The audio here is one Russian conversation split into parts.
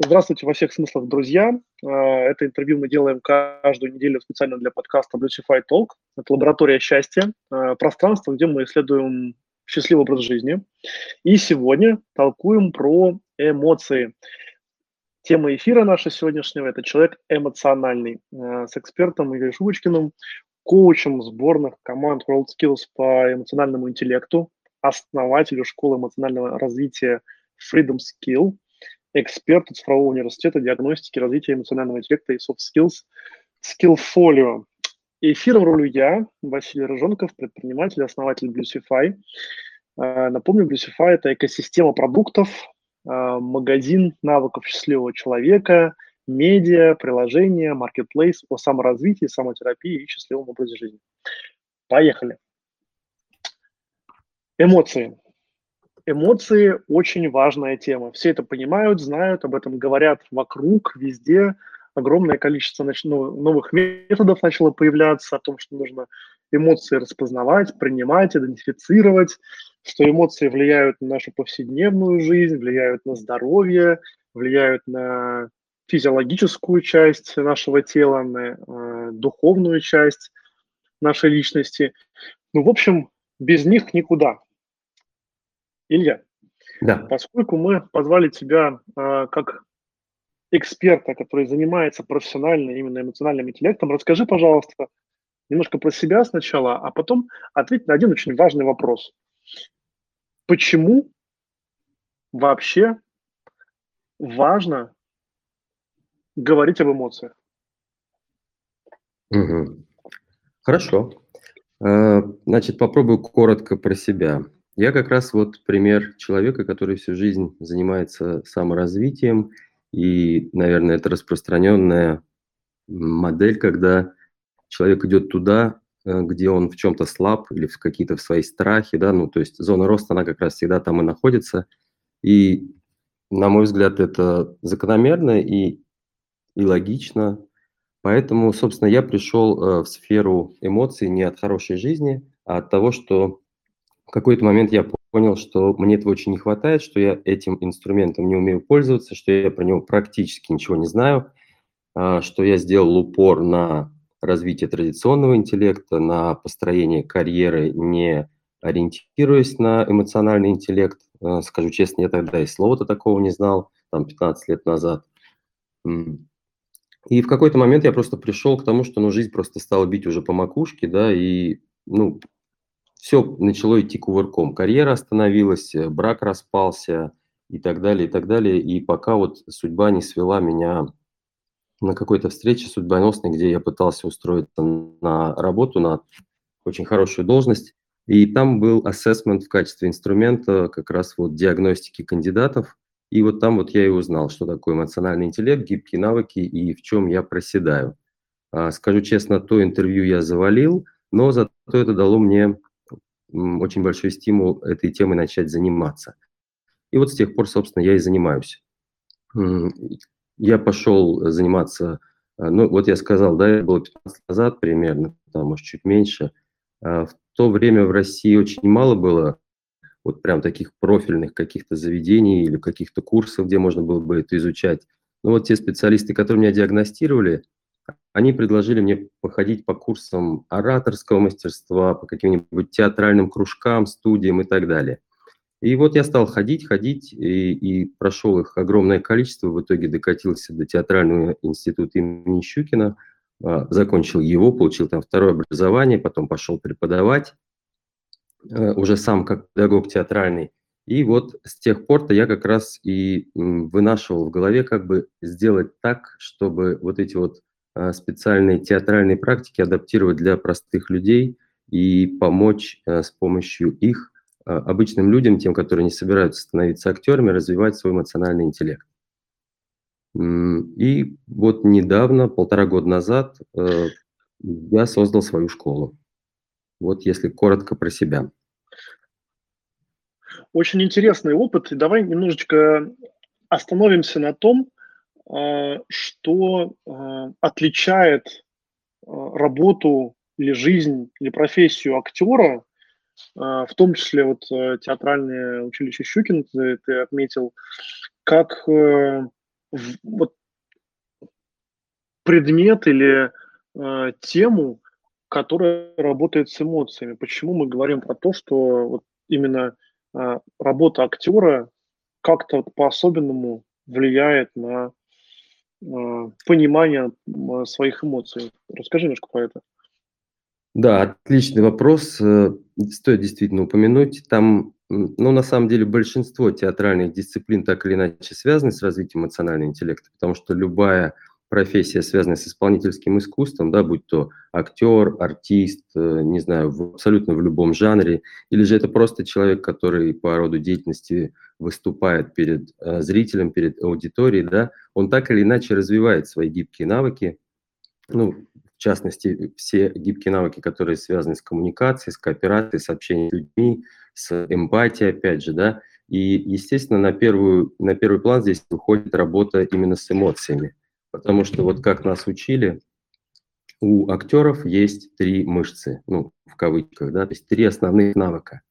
Здравствуйте во всех смыслах, друзья. Это интервью мы делаем каждую неделю специально для подкаста Blueify Talk. Это лаборатория счастья, пространство, где мы исследуем счастливый образ жизни. И сегодня толкуем про эмоции. Тема эфира нашего сегодняшнего – это человек эмоциональный с экспертом Игорем Шубочкиным, коучем сборных команд WorldSkills по эмоциональному интеллекту, основателю школы эмоционального развития Freedom Skill, эксперт цифрового университета диагностики, развития эмоционального интеллекта и soft skills Skillfolio. Эфиром рулю я, Василий Рыжонков, предприниматель, основатель Bluesify. А, напомню, Bluesify – это экосистема продуктов, а, магазин навыков счастливого человека, медиа, приложения, marketplace о саморазвитии, самотерапии и счастливом образе жизни. Поехали. Эмоции. Эмоции – очень важная тема. Все это понимают, знают, об этом говорят вокруг, везде. Огромное количество ну, новых методов начало появляться о том, что нужно эмоции распознавать, принимать, идентифицировать, что эмоции влияют на нашу повседневную жизнь, влияют на здоровье, влияют на физиологическую часть нашего тела, на э, духовную часть нашей личности. Ну, в общем, без них никуда. Илья, да. поскольку мы позвали тебя э, как эксперта, который занимается профессионально именно эмоциональным интеллектом, расскажи, пожалуйста, немножко про себя сначала, а потом ответь на один очень важный вопрос. Почему вообще важно говорить об эмоциях? Угу. Хорошо. Э, значит, попробую коротко про себя. Я как раз вот пример человека, который всю жизнь занимается саморазвитием, и, наверное, это распространенная модель, когда человек идет туда, э, где он в чем-то слаб или в какие-то в свои страхи, да, ну, то есть зона роста, она как раз всегда там и находится. И, на мой взгляд, это закономерно и, и логично. Поэтому, собственно, я пришел э, в сферу эмоций не от хорошей жизни, а от того, что в какой-то момент я понял, что мне этого очень не хватает, что я этим инструментом не умею пользоваться, что я про него практически ничего не знаю, а, что я сделал упор на развитие традиционного интеллекта, на построение карьеры, не ориентируясь на эмоциональный интеллект. А, скажу честно, я тогда и слова-то такого не знал, там 15 лет назад. И в какой-то момент я просто пришел к тому, что ну, жизнь просто стала бить уже по макушке, да, и ну, все начало идти кувырком. Карьера остановилась, э, брак распался и так далее, и так далее. И пока вот судьба не свела меня на какой-то встрече судьбоносной, где я пытался устроиться на работу, на очень хорошую должность. И там был ассессмент в качестве инструмента как раз вот диагностики кандидатов. И вот там вот я и узнал, что такое эмоциональный интеллект, гибкие навыки и в чем я проседаю. А, скажу честно, то интервью я завалил, но зато это дало мне очень большой стимул этой темой начать заниматься. И вот с тех пор, собственно, я и занимаюсь. Я пошел заниматься, а, ну вот я сказал, да, это было 15 лет назад примерно, там, может, чуть меньше. А, в то время в России очень мало было вот прям таких профильных каких-то заведений или каких-то курсов, где можно было бы это изучать. Но вот те специалисты, которые меня диагностировали, они предложили мне походить по курсам ораторского мастерства, по каким-нибудь театральным кружкам, студиям и так далее. И вот я стал ходить, ходить, и, и прошел их огромное количество, в итоге докатился до театрального института имени Щукина, а, закончил его, получил там второе образование, потом пошел преподавать, э, уже сам как педагог театральный. И вот с тех пор-то я как раз и вынашивал в голове, как бы сделать так, чтобы вот эти вот специальные театральные практики адаптировать для простых людей и помочь а, с помощью их а, обычным людям, тем, которые не собираются становиться актерами, развивать свой эмоциональный интеллект. И вот недавно, полтора года назад, э, я создал свою школу. Вот если коротко про себя. Очень интересный опыт. Давай немножечко остановимся на том, что а, отличает а, работу или жизнь или профессию актера, в том числе вот э, театральное училище Щукин, ты, ты отметил, как, э, вот предмет или э, тему, которая работает с эмоциями. Почему мы говорим про то, что вот именно э, работа актера как-то по-особенному влияет на э, понимание своих эмоций? Расскажи немножко про это. Да, отличный вопрос. Э, стоит действительно упомянуть. Там, ну, на самом деле, большинство театральных дисциплин так или иначе связаны с развитием эмоционального интеллекта, потому что любая профессия, связанная с исполнительским искусством, да, будь то актер, артист, э, не знаю, в, абсолютно в любом жанре, или же это просто человек, который по роду деятельности выступает перед э, зрителем, перед аудиторией, да, он так или иначе развивает свои гибкие навыки, ну, в частности, все гибкие навыки, которые связаны с коммуникацией, с кооперацией, с общением с людьми, с эмпатией, опять же, да, и, естественно, на, первую, на первый план здесь выходит работа именно с эмоциями, потому что вот как нас учили, у актеров есть три мышцы, ну, в кавычках, да, то есть три основных навыка.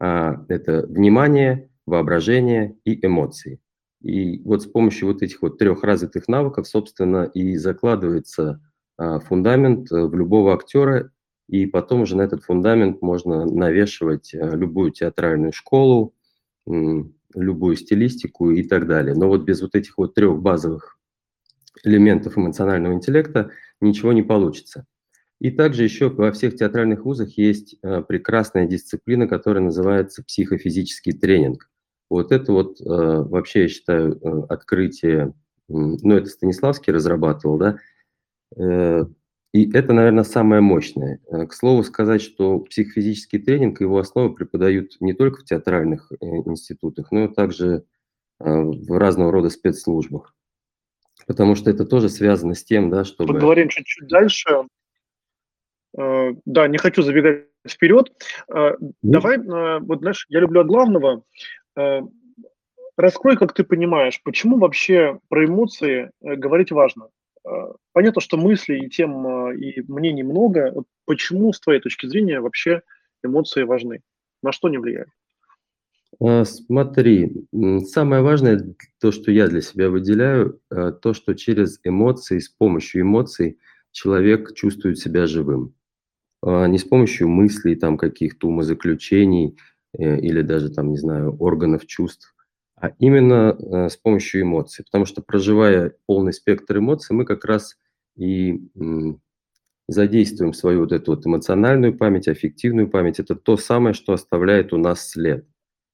А, это внимание, воображение и эмоции. И вот с помощью вот этих вот трех развитых навыков, собственно, и закладывается а, фундамент э, в любого актера, и потом уже на этот фундамент можно навешивать э, любую театральную школу, любую стилистику и так далее. Но вот без вот этих вот трех базовых элементов эмоционального интеллекта ничего не получится. И также еще во всех театральных вузах есть э, прекрасная дисциплина, которая называется психофизический тренинг. Вот это вот вообще, я считаю, открытие, ну, это Станиславский разрабатывал, да, Э, и это, наверное, самое мощное. Э, к слову сказать, что психофизический тренинг, его основы преподают не только в театральных э, институтах, но и также в разного рода спецслужбах. Потому что это тоже связано с тем, да, чтобы... Поговорим чуть-чуть дальше. Да, не хочу забегать вперед. Ну. Давай, вот знаешь, я люблю от главного. Раскрой, как ты понимаешь, почему вообще про эмоции говорить важно? Понятно, что мыслей и тем, и мнений много. Почему, с твоей точки зрения, вообще эмоции важны? На что они влияют? А, смотри, самое важное, то, что я для себя выделяю, то, что через эмоции, с помощью эмоций человек чувствует себя живым. Не с помощью мыслей, там, каких-то умозаключений э, или даже, там, не знаю, органов чувств, а именно э, с помощью эмоций. Потому что проживая полный спектр эмоций, мы как раз и задействуем свою вот эту вот эмоциональную память, аффективную память. Это то самое, что оставляет у нас след а,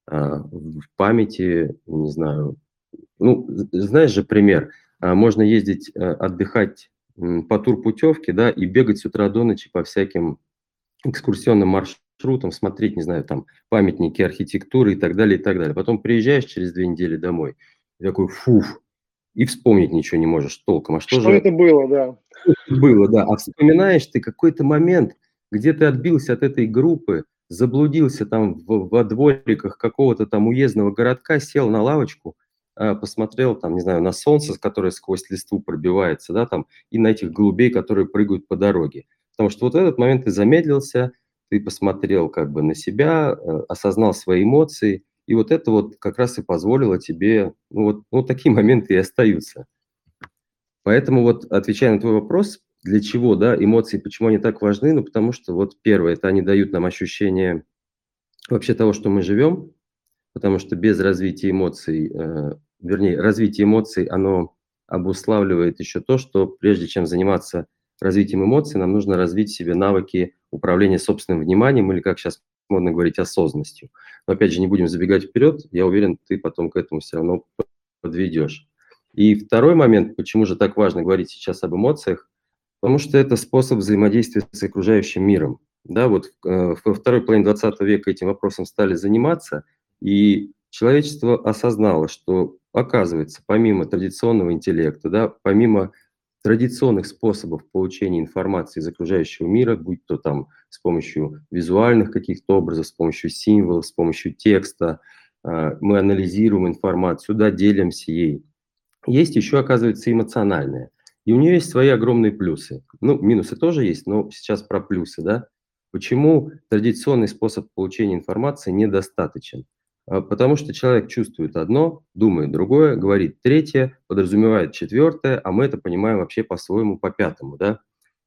в памяти, не знаю. Ну, знаешь же пример. А, можно ездить э, отдыхать по турпутевке, да, и бегать с утра до ночи по всяким экскурсионным маршрутам смотреть, не знаю, там памятники архитектуры и так далее, и так далее. Потом приезжаешь через две недели домой, и такой, фуф, и вспомнить ничего не можешь толком. А что, что же... это было, да. Было, да. А вспоминаешь ты какой-то момент, где ты отбился от этой группы, заблудился там в, во двориках какого-то там уездного городка, сел на лавочку, а, посмотрел там, не знаю, на солнце, которое сквозь листву пробивается, да, там, и на этих голубей, которые прыгают по дороге. Потому что вот этот момент ты замедлился, ты посмотрел как бы на себя, э, осознал свои эмоции, и вот это вот как раз и позволило тебе, ну вот, ну, такие моменты и остаются. Поэтому вот, отвечая на твой вопрос, для чего, да, эмоции, почему они так важны, ну, потому что вот первое, это они дают нам ощущение вообще того, что мы живем, потому что без развития эмоций, э, вернее, развитие эмоций, оно обуславливает еще то, что прежде чем заниматься развитием эмоций, нам нужно развить в себе навыки управления собственным вниманием или, как сейчас модно говорить, осознанностью. Но опять же, не будем забегать вперед, я уверен, ты потом к этому все равно подведешь. И второй момент, почему же так важно говорить сейчас об эмоциях, потому что это способ взаимодействия с окружающим миром. Да, вот э, во второй половине 20 века этим вопросом стали заниматься, и человечество осознало, что, оказывается, помимо традиционного интеллекта, да, помимо традиционных способов получения информации из окружающего мира, будь то там с помощью визуальных каких-то образов, с помощью символов, с помощью текста, а, мы анализируем информацию, да, делимся ей. Есть еще, оказывается, эмоциональная. И у нее есть свои огромные плюсы. Ну, минусы тоже есть, но сейчас про плюсы, да. Почему традиционный способ получения информации недостаточен? А, потому что человек чувствует одно, думает другое, говорит третье, подразумевает четвертое, а мы это понимаем вообще по-своему, по пятому, да.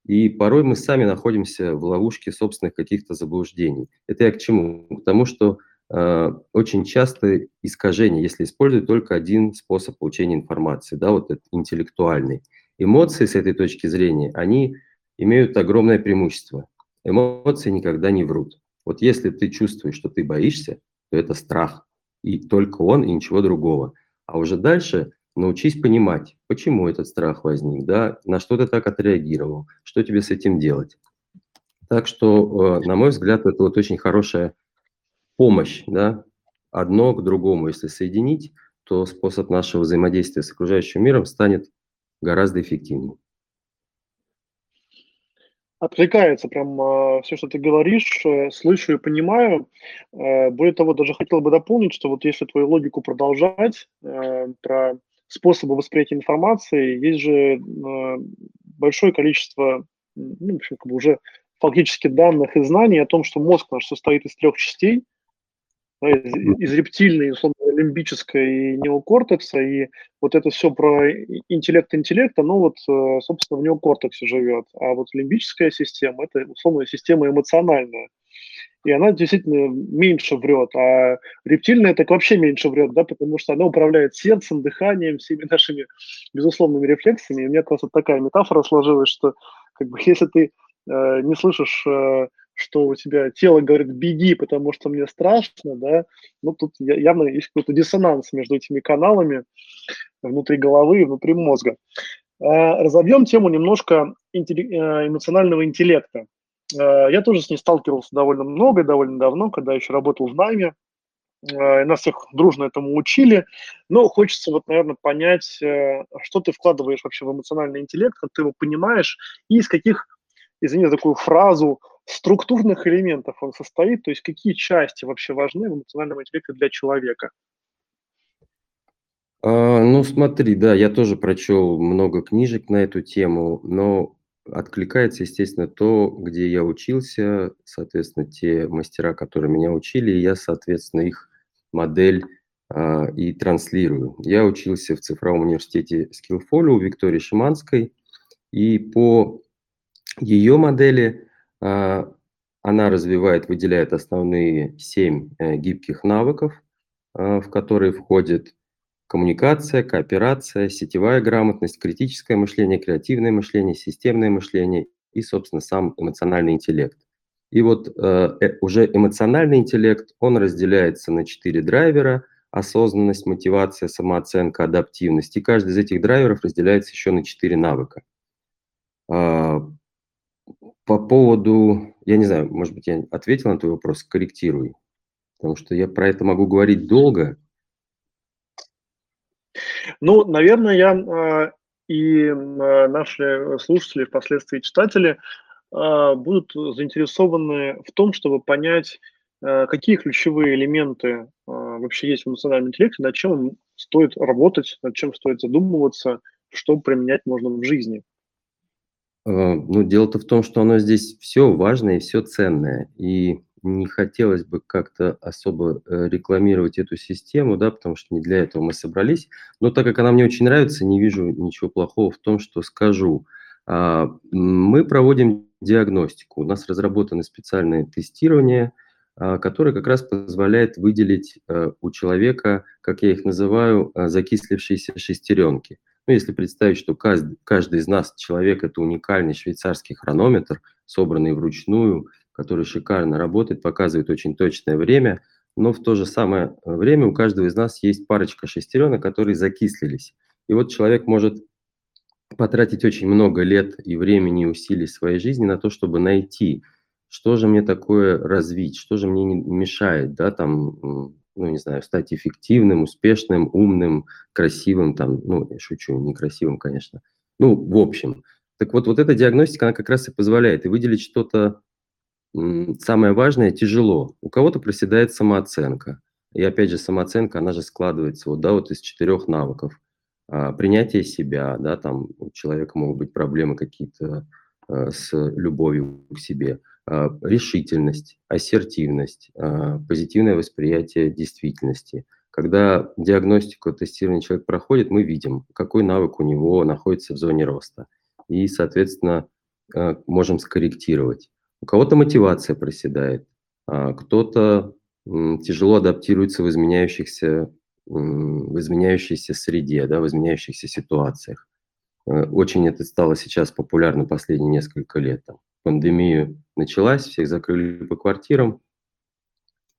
И порой мы сами находимся в ловушке собственных каких-то заблуждений. Это я к чему? К тому, что э, очень часто искажение, если использовать только один способ получения информации, да, вот этот интеллектуальный. Эмоции с этой точки зрения, они имеют огромное преимущество. Эмоции никогда не врут. Вот если ты чувствуешь, что ты боишься, то это страх. И только он, и ничего другого. А уже дальше научись понимать, почему этот страх возник, да, на что ты так отреагировал, что тебе с этим делать. Так что, э, на мой взгляд, это вот очень хорошая помощь, да, одно к другому. Если соединить, то способ нашего взаимодействия с окружающим миром станет гораздо эффективнее. Откликается прям э, все, что ты говоришь, э, слышу и понимаю. Э, более того, даже хотел бы дополнить, что вот если твою логику продолжать э, про способы восприятия информации, есть же э, большое количество, ну, в общем, как бы уже фактически данных и знаний о том, что мозг наш состоит из трех частей – из, из рептильной, условно, лимбической неокортекса, и вот это все про интеллект интеллекта, ну вот, э, собственно, в неокортексе живет. А вот лимбическая система – это, условно, система эмоциональная. И она действительно меньше врет, а рептильная так вообще меньше врет, да, потому что она управляет сердцем, дыханием, всеми нашими безусловными рефлексами. И у меня как раз вот такая метафора сложилась, что как бы если ты э, не слышишь э, что у тебя тело говорит «беги, потому что мне страшно», да, ну, тут явно есть какой-то диссонанс между этими каналами внутри головы и внутри мозга. А, разобьем тему немножко э, эмоционального интеллекта. А, я тоже с ней сталкивался довольно много, довольно давно, когда еще работал в найме. А, нас всех дружно этому учили, но хочется вот, наверное, понять, э, что ты вкладываешь вообще в эмоциональный интеллект, как ты его понимаешь, и из каких, извини такую фразу, структурных элементов он состоит, то есть какие части вообще важны в эмоциональном интеллекте для человека? А, ну, смотри, да, я тоже прочел много книжек на эту тему, но откликается, естественно, то, где я учился, соответственно, те мастера, которые меня учили, и я, соответственно, их модель а, и транслирую. Я учился в цифровом университете Skillfolio у Виктории Шиманской, и по ее модели она развивает, выделяет основные семь э, гибких навыков, а, в которые входит коммуникация, кооперация, сетевая грамотность, критическое мышление, креативное мышление, системное мышление и, собственно, сам эмоциональный интеллект. И вот э, э уже эмоциональный интеллект, он разделяется на четыре драйвера – осознанность, мотивация, самооценка, адаптивность. И каждый из этих драйверов разделяется еще на четыре навыка. А, по поводу, я не знаю, может быть, я ответил на твой вопрос, корректируй, потому что я про это могу говорить долго. Ну, наверное, я э, и э, наши слушатели, впоследствии читатели, э, будут заинтересованы в том, чтобы понять, какие ключевые элементы вообще есть в эмоциональном интеллекте, над чем стоит работать, над чем стоит задумываться, что применять можно в жизни. А, ну, дело-то в том, что оно здесь все важное и все ценное. И не хотелось бы как-то особо э, рекламировать эту систему, да, потому что не для этого мы собрались. Но так как она мне очень нравится, не вижу ничего плохого в том, что скажу. А, мы проводим диагностику. У нас разработаны специальные тестирования, а, которые как раз позволяет выделить э, у человека, как я их называю, закислившиеся шестеренки – ну, если представить, что каждый, каждый из нас, человек, это уникальный швейцарский хронометр, собранный вручную, который шикарно работает, показывает очень точное время, но в то же самое время у каждого из нас есть парочка шестеренок, которые закислились. И вот человек может потратить очень много лет и времени, и усилий своей жизни на то, чтобы найти, что же мне такое развить, что же мне мешает, да, там, ну, не знаю, стать эффективным, успешным, умным, красивым, там, ну, я шучу, некрасивым, конечно. Ну, в общем. Так вот, вот эта диагностика, она как раз и позволяет. И выделить что-то самое важное тяжело. У кого-то проседает самооценка. И опять же, самооценка, она же складывается вот, да, вот из четырех навыков. А, принятие себя, да, там у человека могут быть проблемы какие-то э, с любовью к себе, а, решительность, ассертивность, а, позитивное восприятие действительности. Когда диагностику, тестирование человек проходит, мы видим, какой навык у него находится в зоне роста. И, соответственно, можем скорректировать. У кого-то мотивация проседает, кто-то тяжело адаптируется в изменяющихся в изменяющейся среде, да, в изменяющихся ситуациях. Э, очень это стало сейчас популярно последние несколько лет. Там, пандемия началась, всех закрыли по квартирам,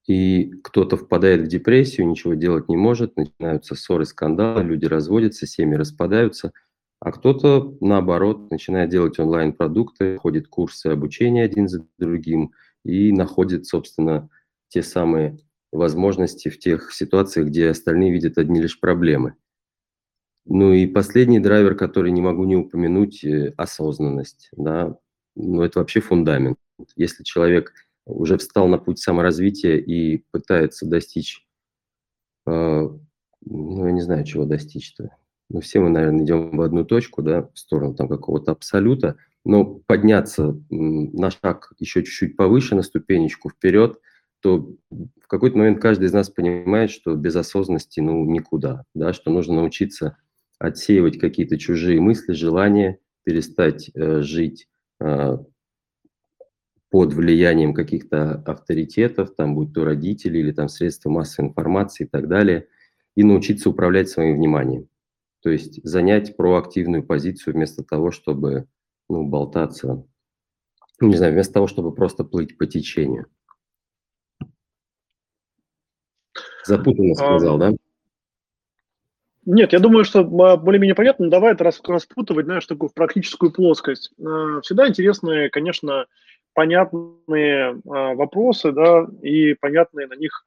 и кто-то впадает в депрессию, ничего делать не может, начинаются ссоры, скандалы, люди разводятся, семьи распадаются, а кто-то, наоборот, начинает делать онлайн-продукты, ходит курсы обучения один за другим и находит, собственно, те самые возможности в тех ситуациях, где остальные видят одни лишь проблемы. Ну и последний драйвер, который не могу не упомянуть, э, осознанность. Да? Ну это вообще фундамент. Если человек уже встал на путь саморазвития и пытается достичь, э, ну я не знаю, чего достичь-то. Ну все мы, наверное, идем в одну точку, да, в сторону там какого-то абсолюта, но подняться на шаг еще чуть-чуть повыше, на ступенечку вперед – то в какой-то момент каждый из нас понимает, что без осознанности ну никуда, да, что нужно научиться отсеивать какие-то чужие мысли, желания, перестать э, жить под влиянием каких-то авторитетов, там, будь то родители или там средства массовой информации и так далее, и научиться управлять своим вниманием. То есть занять проактивную позицию вместо того, чтобы ну, болтаться, не знаю, вместо того, чтобы просто плыть по течению. Запутанно сказал, да? Нет, я думаю, что а, более-менее понятно. Но давай это распутывать, знаешь, такую практическую плоскость. А, всегда интересные, конечно, понятные а, вопросы, да, и понятные на них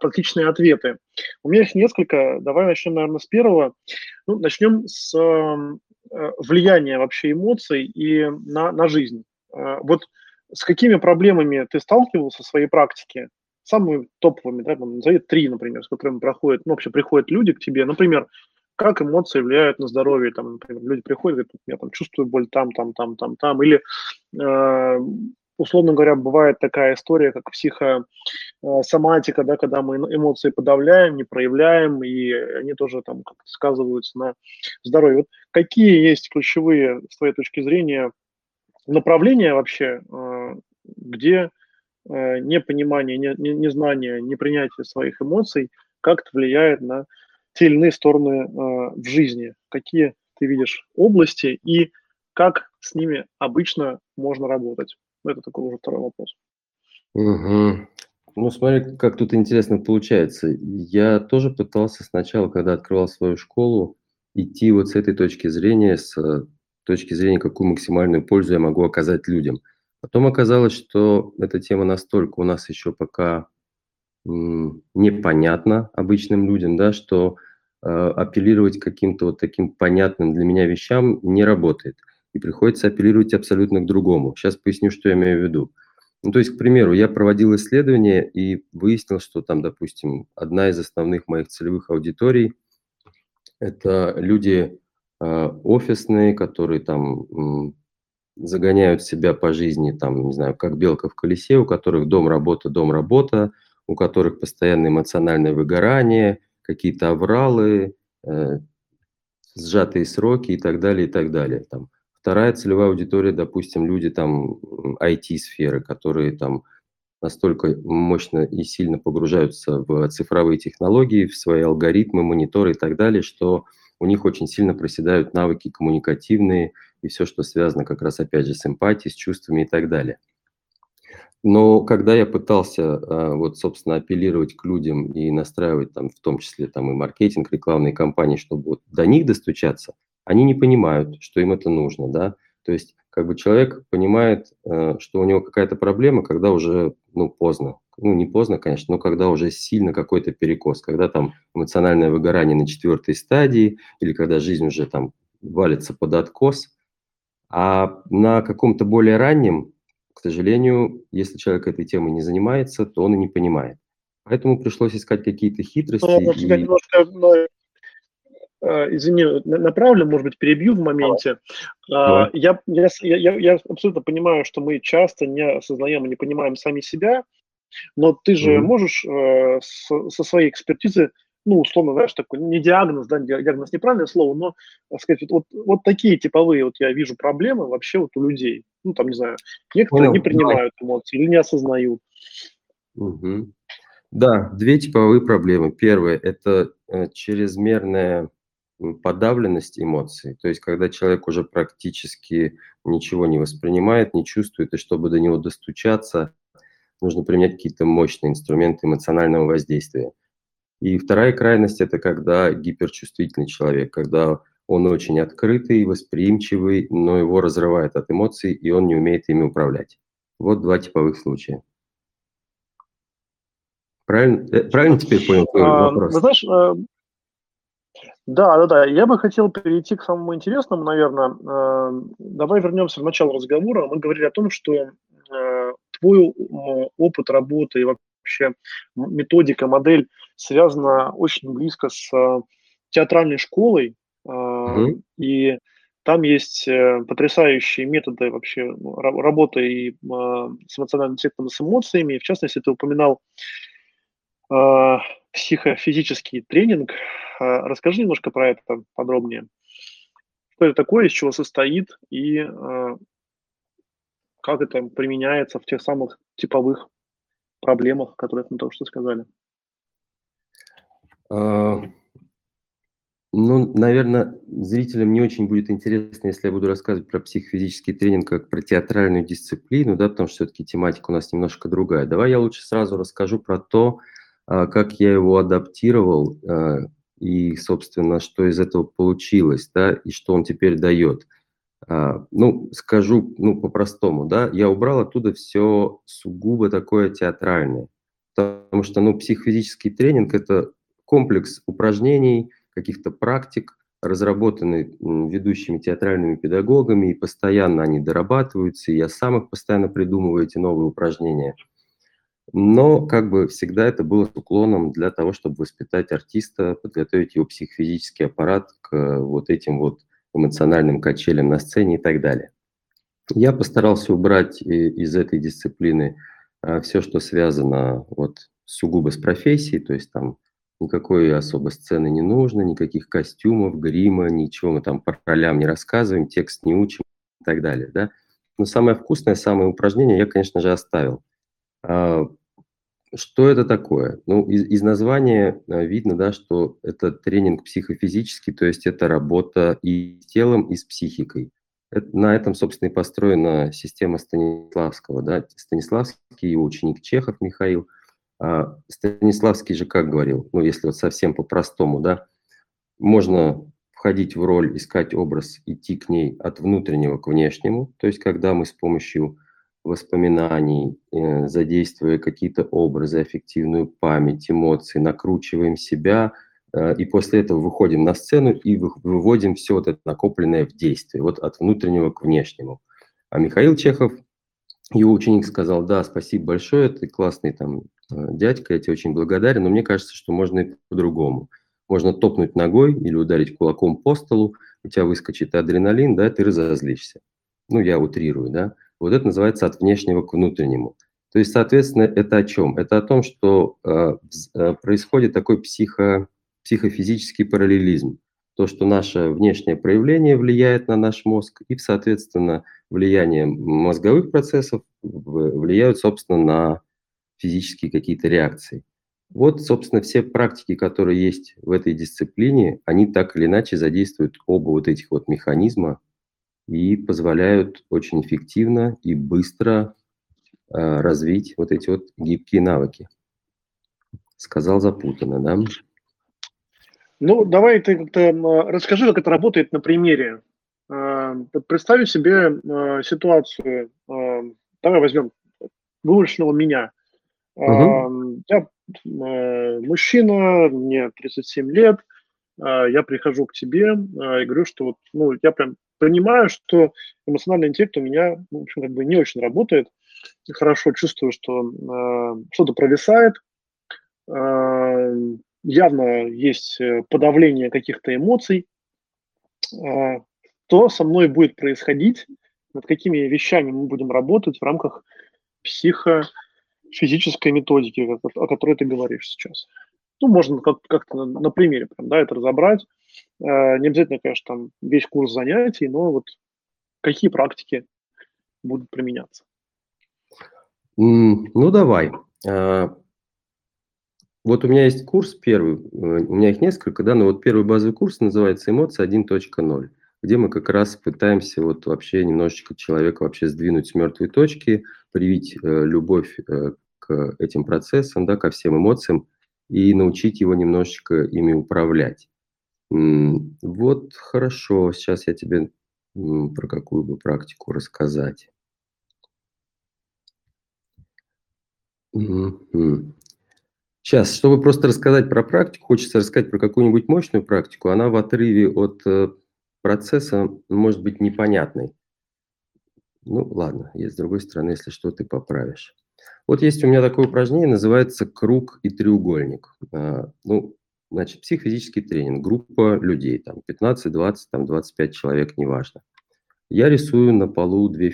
практичные ответы. У меня их несколько. Давай начнем, наверное, с первого. Ну, начнем с влияния вообще эмоций и на, на жизнь. Вот с какими проблемами ты сталкивался в своей практике? Самыми топовыми, да, назови три, например, с которыми проходят, ну, вообще приходят люди к тебе, например, как эмоции влияют на здоздоровье, там, например, люди приходят, говорят, я там чувствую боль там, там, там, там, там, или, э, условно говоря, бывает такая история, как психосоматика, да, когда мы эмоции подавляем, не проявляем, и они тоже там сказываются на здоровье. Вот какие есть ключевые, с твоей точки зрения, направления вообще, э, где Э, непонимание, не, не, незнание, непринятие своих эмоций как-то влияет на те или иные стороны э, в жизни. Какие ты видишь области и как с ними обычно можно работать? Это такой уже второй вопрос. Угу. Ну, смотри, как тут интересно получается. Я тоже пытался сначала, когда открывал свою школу, идти вот с этой точки зрения, с э, точки зрения, какую максимальную пользу я могу оказать людям – Потом оказалось, что эта тема настолько у нас еще пока непонятна обычным людям, да, что э, апеллировать каким-то вот таким понятным для меня вещам не работает. И приходится апеллировать абсолютно к другому. Сейчас поясню, что я имею в виду. Ну, то есть, к примеру, я проводил исследование и выяснил, что там, допустим, одна из основных моих целевых аудиторий – это люди э, офисные, которые там загоняют себя по жизни, там, не знаю, как белка в колесе, у которых дом, работа, дом, работа, у которых постоянное эмоциональное выгорание, какие-то авралы, э, сжатые сроки и так далее, и так далее. Там. Вторая целевая аудитория, допустим, люди там IT-сферы, которые там настолько мощно и сильно погружаются в цифровые технологии, в свои алгоритмы, мониторы и так далее, что у них очень сильно проседают навыки коммуникативные, и все, что связано как раз опять же с эмпатией, с чувствами и так далее. Но когда я пытался а, вот, собственно, апеллировать к людям и настраивать там, в том числе там и маркетинг, рекламные кампании, чтобы вот до них достучаться, они не понимают, что им это нужно, да. То есть как бы человек понимает, а, что у него какая-то проблема, когда уже, ну, поздно. Ну, не поздно, конечно, но когда уже сильно какой-то перекос, когда там эмоциональное выгорание на четвертой стадии или когда жизнь уже там валится под откос – а на каком-то более раннем, к сожалению, если человек этой темой не занимается, то он и не понимает. Поэтому пришлось искать какие-то хитрости. Ну, и... немножко, ну, э, извини, направлю, может быть, перебью в моменте. Давай. Я, я, я, я абсолютно понимаю, что мы часто не осознаем и не понимаем сами себя, но ты же mm-hmm. можешь э, со своей экспертизы ну, условно, знаешь, такой, не диагноз, да, диагноз неправильное слово, но, так сказать, вот, вот такие типовые вот я вижу проблемы вообще вот у людей. Ну, там, не знаю, некоторые Понял. не принимают эмоции или не осознают. Угу. Да, две типовые проблемы. Первое – это э, чрезмерная подавленность эмоций, то есть когда человек уже практически ничего не воспринимает, не чувствует, и чтобы до него достучаться, нужно применять какие-то мощные инструменты эмоционального воздействия. И вторая крайность – это когда гиперчувствительный человек, когда он очень открытый, восприимчивый, но его разрывает от эмоций, и он не умеет ими управлять. Вот два типовых случая. Правильно, э, правильно теперь понял твой а, вопрос? Вы знаешь, э, да, да, да. Я бы хотел перейти к самому интересному, наверное. Э, давай вернемся в начало разговора. Мы говорили о том, что твой опыт работы и вообще методика, модель связана очень близко с театральной школой. Угу. И там есть потрясающие методы вообще ну, работы и с эмоциональным интеллектом, с эмоциями. В частности, ты упоминал э, психофизический тренинг. Э, расскажи немножко про это подробнее. Что это такое, из чего состоит и э, как это применяется в тех самых типовых проблемах, которые мы только что сказали? А, ну, наверное, зрителям не очень будет интересно, если я буду рассказывать про психофизический тренинг как про театральную дисциплину, да, потому что все-таки тематика у нас немножко другая. Давай я лучше сразу расскажу про то, а, как я его адаптировал а, и, собственно, что из этого получилось, да, и что он теперь дает. Ну, скажу, ну, по-простому, да, я убрал оттуда все сугубо такое театральное, потому что, ну, психофизический тренинг – это комплекс упражнений, каких-то практик, разработанные ведущими театральными педагогами, и постоянно они дорабатываются, и я сам их постоянно придумываю, эти новые упражнения – но как бы всегда это было с уклоном для того, чтобы воспитать артиста, подготовить его психофизический аппарат к вот этим вот эмоциональным качелям на сцене и так далее. Я постарался убрать из этой дисциплины а, все, что связано вот сугубо с профессией, то есть там никакой особо сцены не нужно, никаких костюмов, грима, ничего мы там по ролям не рассказываем, текст не учим и так далее, да. Но самое вкусное, самое упражнение я, конечно же, оставил – а, что это такое? Ну, из, из названия а, видно, да, что это тренинг психофизический, то есть это работа и с телом, и с психикой. Это, на этом, собственно, и построена система Станиславского. Да? Станиславский, его ученик Чехов Михаил. А Станиславский же как говорил, ну, если вот совсем по-простому, да, можно входить в роль, искать образ, идти к ней от внутреннего к внешнему, то есть когда мы с помощью воспоминаний, э, задействуя какие-то образы, аффективную память, эмоции, накручиваем себя, э, и после этого выходим на сцену и выводим все вот это накопленное в действие, вот от внутреннего к внешнему. А Михаил Чехов, его ученик сказал, да, спасибо большое, ты классный там дядька, я тебе очень благодарен, но мне кажется, что можно и по-другому. Можно топнуть ногой или ударить кулаком по столу, у тебя выскочит адреналин, да, ты разозлишься. Ну, я утрирую, да. Вот это называется от внешнего к внутреннему. То есть, соответственно, это о чем? Это о том, что э, происходит такой психо, психофизический параллелизм. То, что наше внешнее проявление влияет на наш мозг, и, соответственно, влияние мозговых процессов влияют, собственно, на физические какие-то реакции. Вот, собственно, все практики, которые есть в этой дисциплине, они так или иначе задействуют оба вот этих вот механизма и позволяют очень эффективно и быстро э, развить вот эти вот гибкие навыки. Сказал запутанно, да? Ну, давай ты как-то расскажи, как это работает на примере. Э, представь себе э, ситуацию, давай возьмем выборочного меня. Угу. Я мужчина, мне 37 лет, я прихожу к тебе и говорю, что вот, ну, я прям понимаю, что эмоциональный интеллект у меня, в общем, как бы не очень работает. Хорошо чувствую, что э, что-то провисает. Э, явно есть э, подавление каких-то эмоций, э, со мной будет происходить, над какими вещами мы будем работать в рамках психофизической методики, о которой ты говоришь сейчас. Ну, можно как- как-то на, примере прям, да, это разобрать. Э, не обязательно, конечно, там весь курс занятий, но вот какие практики будут применяться. Ну, давай. А, вот у меня есть курс первый, э, у меня их несколько, да, но вот первый базовый курс называется «Эмоции 1.0», где мы как раз пытаемся вот вообще немножечко человека вообще сдвинуть с мертвой точки, привить э, любовь э, этим процессам, да, ко всем эмоциям и научить его немножечко ими управлять. Вот хорошо, сейчас я тебе про какую бы практику рассказать. Сейчас, чтобы просто рассказать про практику, хочется рассказать про какую-нибудь мощную практику. Она в отрыве от э, процесса может быть непонятной. Ну, ладно, и с другой стороны, если что, ты поправишь. Вот есть у меня такое упражнение, называется «Круг и треугольник». А, ну, значит, психофизический тренинг, группа людей, там 15, 20, там 25 человек, неважно. Я рисую на полу две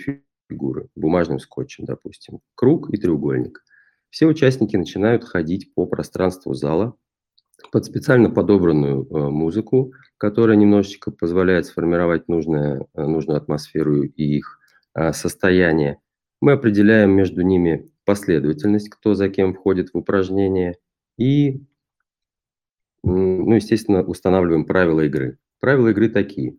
фигуры, бумажным скотчем, допустим, круг и треугольник. Все участники начинают ходить по пространству зала под специально подобранную э, музыку, которая немножечко позволяет сформировать нужное, э, нужную атмосферу и их э, состояние. Мы определяем между ними последовательность, кто за кем входит в упражнение, и, ну, естественно, устанавливаем правила игры. Правила игры такие.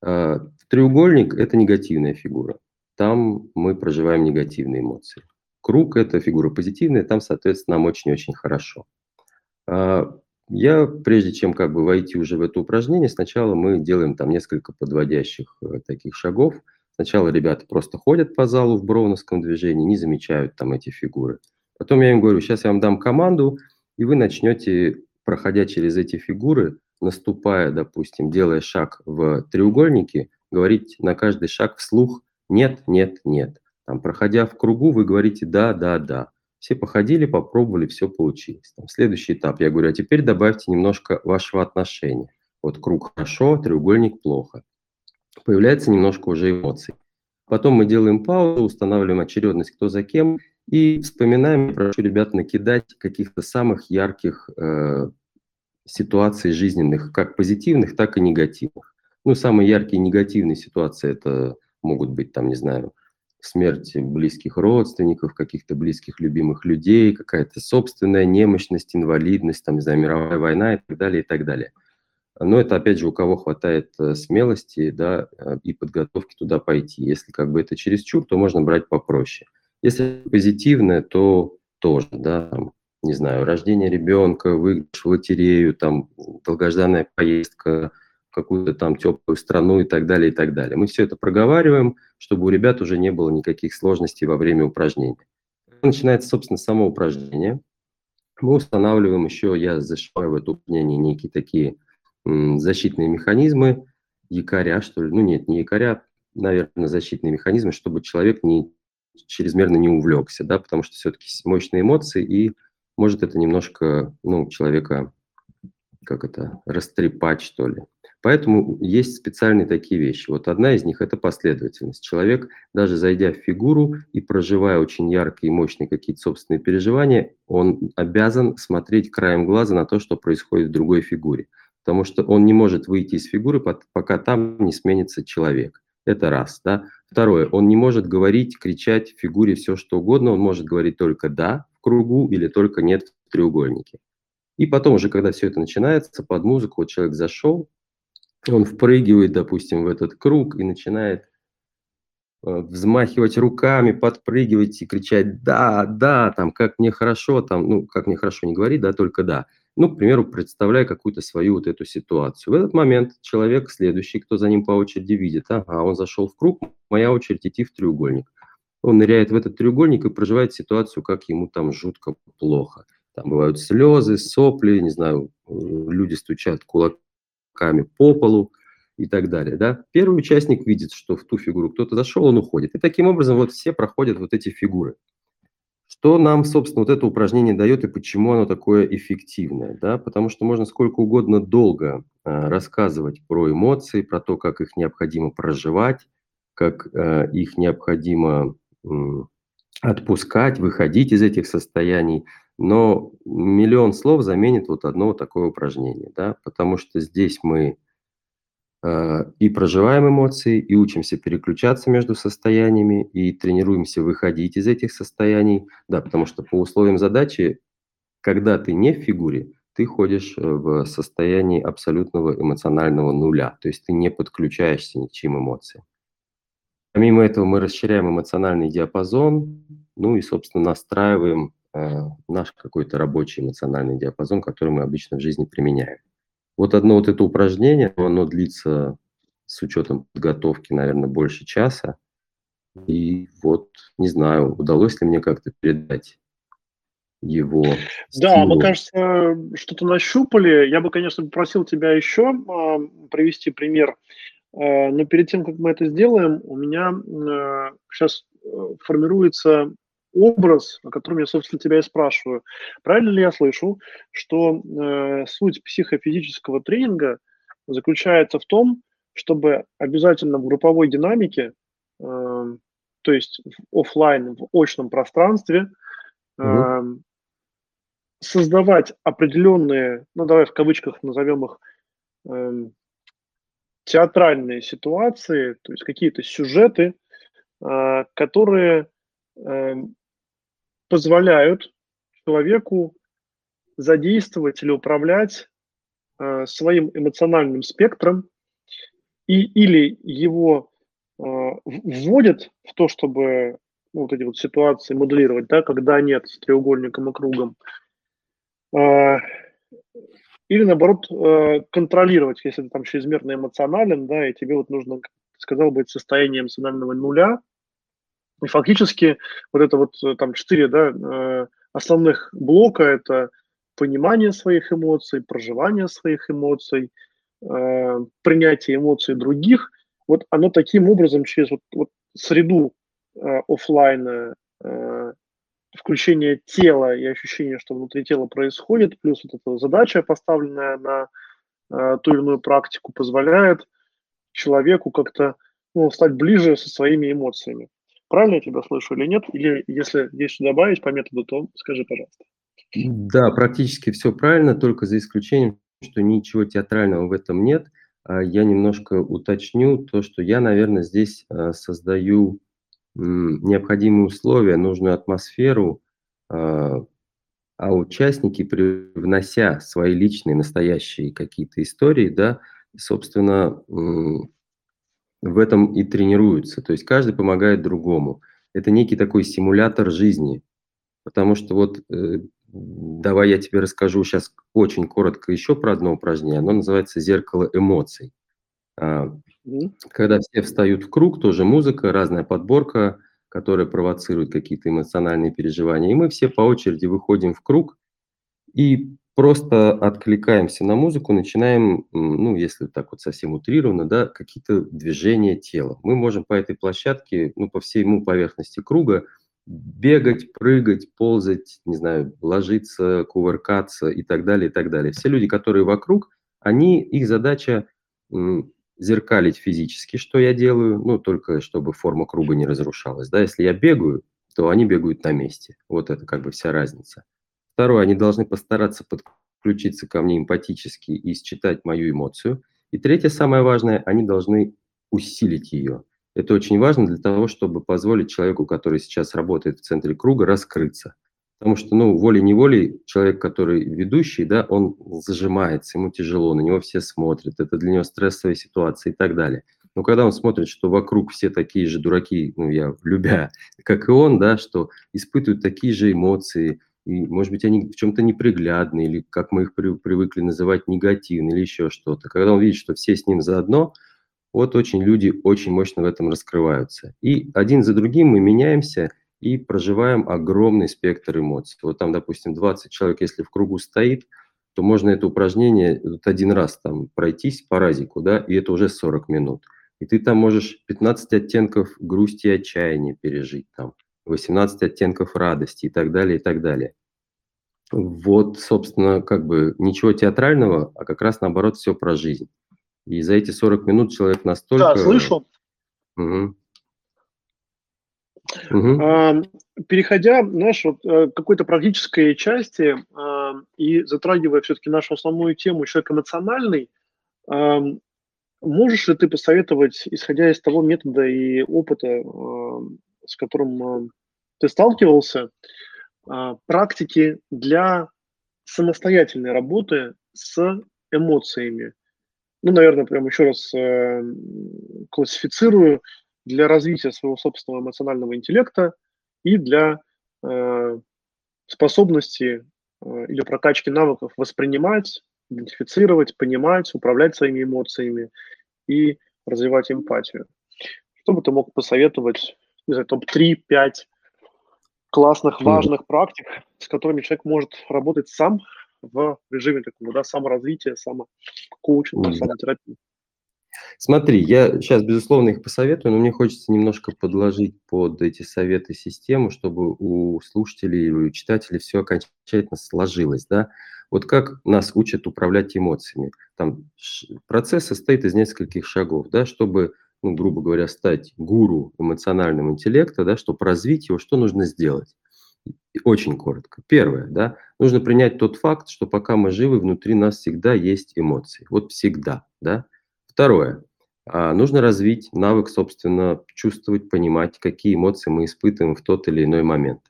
Треугольник – это негативная фигура. Там мы проживаем негативные эмоции. Круг – это фигура позитивная, там, соответственно, нам очень-очень хорошо. А, я, прежде чем как бы войти уже в это упражнение, сначала мы делаем там несколько подводящих э, таких шагов. Сначала ребята просто ходят по залу в броуновском движении, не замечают там эти фигуры. Потом я им говорю, сейчас я вам дам команду, и вы начнете, проходя через эти фигуры, наступая, допустим, делая шаг в треугольнике, говорить на каждый шаг вслух «нет, нет, нет». Там, проходя в кругу, вы говорите «да, да, да». Все походили, попробовали, все получилось. Там, следующий этап, я говорю, а теперь добавьте немножко вашего отношения. Вот круг хорошо, треугольник плохо. Появляется немножко уже эмоций. Потом мы делаем паузу, устанавливаем очередность кто за кем и вспоминаем, прошу ребят накидать каких-то самых ярких э, ситуаций жизненных, как позитивных, так и негативных. Ну, самые яркие негативные ситуации это могут быть, там, не знаю, смерть близких родственников, каких-то близких любимых людей, какая-то собственная немощность, инвалидность, там, не знаю, мировая война и так далее, и так далее. Но это, опять же, у кого хватает э, смелости да, э, и подготовки туда пойти. Если как бы это чересчур, то можно брать попроще. Если позитивное, то тоже, да, там, не знаю, рождение ребенка, выигрыш в лотерею, там, долгожданная поездка, какую-то там теплую страну и так далее, и так далее. Мы все это проговариваем, чтобы у ребят уже не было никаких сложностей во время упражнения. Начинается, собственно, само упражнение. Мы устанавливаем еще, я зашиваю в это упражнение некие такие защитные механизмы, якоря, что ли, ну нет, не якоря, наверное, защитные механизмы, чтобы человек не чрезмерно не увлекся, да, потому что все-таки мощные эмоции, и может это немножко, ну, человека, как это, растрепать, что ли. Поэтому есть специальные такие вещи. Вот одна из них – это последовательность. Человек, даже зайдя в фигуру и проживая очень яркие и мощные какие-то собственные переживания, он обязан смотреть краем глаза на то, что происходит в другой фигуре. Потому что он не может выйти из фигуры, пока там не сменится человек. Это раз. Да? Второе, он не может говорить, кричать в фигуре все, что угодно. Он может говорить только «да» в кругу или только «нет» в треугольнике. И потом уже, когда все это начинается, под музыку вот человек зашел, он впрыгивает, допустим, в этот круг и начинает э, взмахивать руками, подпрыгивать и кричать «да, да», там, как мне хорошо, там, ну, как мне хорошо не говорить, да, только «да». Ну, к примеру, представляя какую-то свою вот эту ситуацию. В этот момент человек следующий, кто за ним по очереди видит, ага, он зашел в круг, моя очередь идти в треугольник. Он ныряет в этот треугольник и проживает ситуацию, как ему там жутко плохо. Там бывают слезы, сопли, не знаю, люди стучат кулак, руками по полу и так далее. Да? Первый участник видит, что в ту фигуру кто-то зашел, он уходит. И таким образом вот все проходят вот эти фигуры. Что нам, собственно, вот это упражнение дает и почему оно такое эффективное? Да? Потому что можно сколько угодно долго э, рассказывать про эмоции, про то, как их необходимо проживать, как э, их необходимо отпускать, выходить из этих состояний. Но миллион слов заменит вот одно вот такое упражнение, да? потому что здесь мы и проживаем эмоции, и учимся переключаться между состояниями, и тренируемся выходить из этих состояний. Да, потому что по условиям задачи, когда ты не в фигуре, ты ходишь э, в состоянии абсолютного эмоционального нуля, то есть ты не подключаешься ни к чьим эмоциям. Помимо этого мы расширяем эмоциональный диапазон, ну и, собственно, настраиваем э, наш какой-то рабочий эмоциональный диапазон, который мы обычно в жизни применяем. Вот одно вот это упражнение, оно длится с учетом подготовки, наверное, больше часа. И вот, не знаю, удалось ли мне как-то передать его. Да, силу. мы, кажется, что-то нащупали. Я бы, конечно, попросил тебя еще э, привести пример. Э, но перед тем, как мы это сделаем, у меня сейчас э, формируется образ, о котором я, собственно, тебя и спрашиваю. Правильно ли я слышу, что э, суть психофизического тренинга заключается в том, чтобы обязательно в групповой динамике, э, то есть в офлайн, в очном пространстве, э, угу. создавать определенные, ну давай в кавычках назовем их, э, театральные ситуации, то есть какие-то сюжеты, э, которые позволяют человеку задействовать или управлять э, своим эмоциональным спектром и или его э, вводят в то, чтобы ну, вот эти вот ситуации моделировать, да, когда нет с треугольником и кругом, э, или наоборот э, контролировать, если ты там чрезмерно эмоционален, да, и тебе вот нужно, сказал, быть состоянием эмоционального нуля, и фактически вот это вот э, там четыре да, э, основных блока – это понимание своих эмоций, проживание своих эмоций, э, принятие эмоций других. Вот оно таким образом через вот, вот среду офлайна, включение тела и ощущение, что внутри тела происходит, плюс вот эта задача, поставленная на ту или иную практику, позволяет человеку как-то ну, стать ближе со своими эмоциями. Правильно я тебя слышу или нет? Или если есть что добавить по методу, то скажи, пожалуйста. Да, практически все правильно, только за исключением, что ничего театрального в этом нет. А я немножко уточню то, что я, наверное, здесь а, создаю необходимые условия, нужную атмосферу, а, а участники, привнося свои личные, настоящие какие-то истории, да, собственно, в этом и тренируются. То есть каждый помогает другому. Это некий такой симулятор жизни. Потому что вот э, давай я тебе расскажу сейчас очень коротко еще про одно упражнение. Оно называется «Зеркало эмоций». А, когда все встают в круг, тоже музыка, разная подборка, которая провоцирует какие-то эмоциональные переживания. И мы все по очереди выходим в круг и просто откликаемся на музыку, начинаем, ну, если так вот совсем утрированно, да, какие-то движения тела. Мы можем по этой площадке, ну, по всему поверхности круга бегать, прыгать, ползать, не знаю, ложиться, кувыркаться и так далее, и так далее. Все люди, которые вокруг, они, их задача зеркалить физически, что я делаю, ну, только чтобы форма круга не разрушалась. Да, если я бегаю, то они бегают на месте. Вот это как бы вся разница. Второе, они должны постараться подключиться ко мне эмпатически и считать мою эмоцию. И третье, самое важное, они должны усилить ее. Это очень важно для того, чтобы позволить человеку, который сейчас работает в центре круга, раскрыться. Потому что, ну, волей-неволей человек, который ведущий, да, он зажимается, ему тяжело, на него все смотрят, это для него стрессовая ситуация и так далее. Но когда он смотрит, что вокруг все такие же дураки, ну, я любя, как и он, да, что испытывают такие же эмоции, и, может быть, они в чем-то неприглядны, или, как мы их при, привыкли называть, негативны, или еще что-то. Когда он видит, что все с ним заодно, вот очень люди очень мощно в этом раскрываются. И один за другим мы меняемся и проживаем огромный спектр эмоций. Вот там, допустим, 20 человек, если в кругу стоит, то можно это упражнение вот один раз там пройтись по разику, да, и это уже 40 минут. И ты там можешь 15 оттенков грусти и отчаяния пережить там 18 оттенков радости и так далее, и так далее. Вот, собственно, как бы ничего театрального, а как раз наоборот все про жизнь. И за эти 40 минут человек настолько... Да, слышу. Угу. Угу. Переходя, знаешь, вот, э, какой-то практической части и затрагивая все-таки нашу основную тему, человек эмоциональный, можешь ли ты посоветовать, исходя из того метода и опыта, с которым ты сталкивался, практики для самостоятельной работы с эмоциями? Ну, наверное, прям еще раз э, классифицирую для развития своего собственного эмоционального интеллекта и для э, способности э, или прокачки навыков воспринимать, идентифицировать, понимать, управлять своими эмоциями и развивать эмпатию. Что бы ты мог посоветовать, не знаю, топ-3, 5 классных, важных практик, с которыми человек может работать сам в режиме такого, да, саморазвития, самокоучинга, mm. самотерапии? Смотри, я сейчас, безусловно, их посоветую, но мне хочется немножко подложить под эти советы систему, чтобы у слушателей, у читателей все окончательно сложилось, да. Вот как нас учат управлять эмоциями. Там процесс состоит из нескольких шагов, да, чтобы, ну, грубо говоря, стать гуру эмоционального интеллекта, да, чтобы развить его, что нужно сделать? Очень коротко. Первое, да, нужно принять тот факт, что пока мы живы, внутри нас всегда есть эмоции. Вот всегда, да. Второе. А, нужно развить навык, собственно, чувствовать, понимать, какие эмоции мы испытываем в тот или иной момент.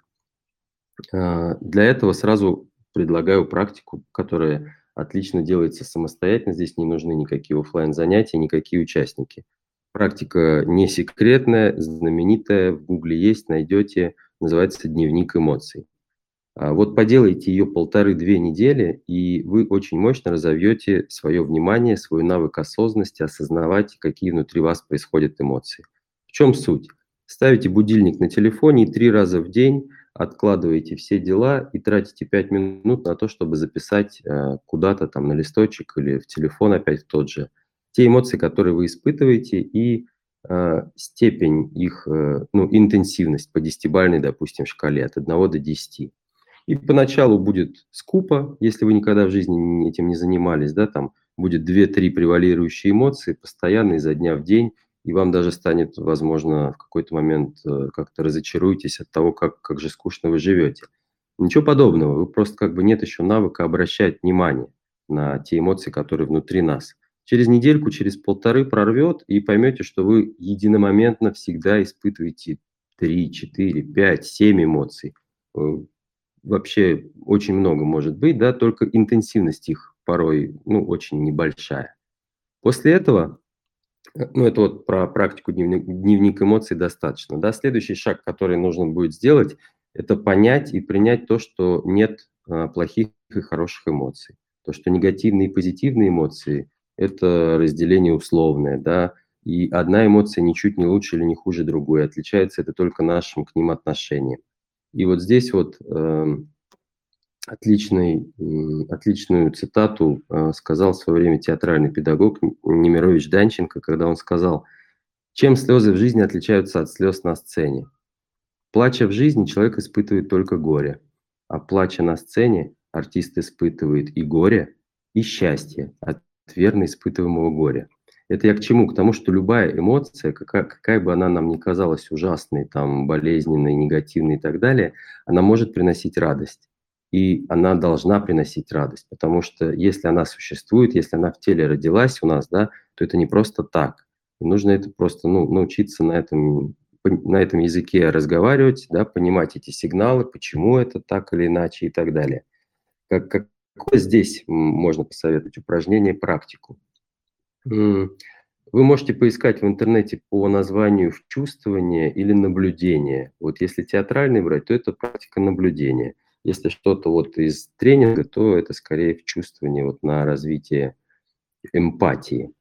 А, для этого сразу предлагаю практику, которая отлично делается самостоятельно. Здесь не нужны никакие офлайн занятия, никакие участники. Практика не секретная, знаменитая, в гугле есть, найдете, называется «Дневник эмоций». А, вот поделайте ее полторы-две недели, и вы очень мощно разовьете свое внимание, свой навык осознанности, осознавать, какие внутри вас происходят эмоции. В чем суть? Ставите будильник на телефоне и три раза в день откладываете все дела и тратите пять минут на то, чтобы записать э, куда-то там на листочек или в телефон опять тот же те эмоции, которые вы испытываете, и э, степень их, э, ну, интенсивность по десятибальной, допустим, шкале от 1 до 10. И поначалу будет скупо, если вы никогда в жизни этим не занимались, да, там будет 2-3 превалирующие эмоции постоянно изо дня в день, и вам даже станет, возможно, в какой-то момент э, как-то разочаруетесь от того, как, как же скучно вы живете. Ничего подобного, вы просто как бы нет еще навыка обращать внимание на те эмоции, которые внутри нас. Через недельку, через полторы прорвет, и поймете, что вы единомоментно всегда испытываете 3, 4, 5, 7 эмоций. Э, вообще очень много может быть, да, только интенсивность их порой, ну, очень небольшая. После этого, э, ну, это вот про практику дневник, дневник эмоций достаточно, да. Следующий шаг, который нужно будет сделать, это понять и принять то, что нет а, плохих и хороших эмоций. То, что негативные и позитивные эмоции – это разделение условное, да, и одна эмоция ничуть не лучше или не хуже другой. Отличается это только нашим к ним отношением. И вот здесь вот э, отличный, отличную цитату э, сказал в свое время театральный педагог Немирович Данченко, когда он сказал, чем слезы в жизни отличаются от слез на сцене? Плача в жизни человек испытывает только горе, а плача на сцене артист испытывает и горе, и счастье от верно испытываемого горя. Это я к чему? К тому, что любая эмоция, какая, какая бы она нам ни казалась ужасной, там, болезненной, негативной и так далее, она может приносить радость. И она должна приносить радость, потому что если она существует, если она в теле родилась у нас, да, то это не просто так. И нужно это просто ну, научиться на этом, на этом языке разговаривать, да, понимать эти сигналы, почему это так или иначе и так далее. Как, какое здесь можно посоветовать упражнение, практику? Вы можете поискать в интернете по названию «вчувствование» или «наблюдение». Вот если театральный брать, то это практика наблюдения. Если что-то вот из тренинга, то это скорее вчувствование вот на развитие эмпатии.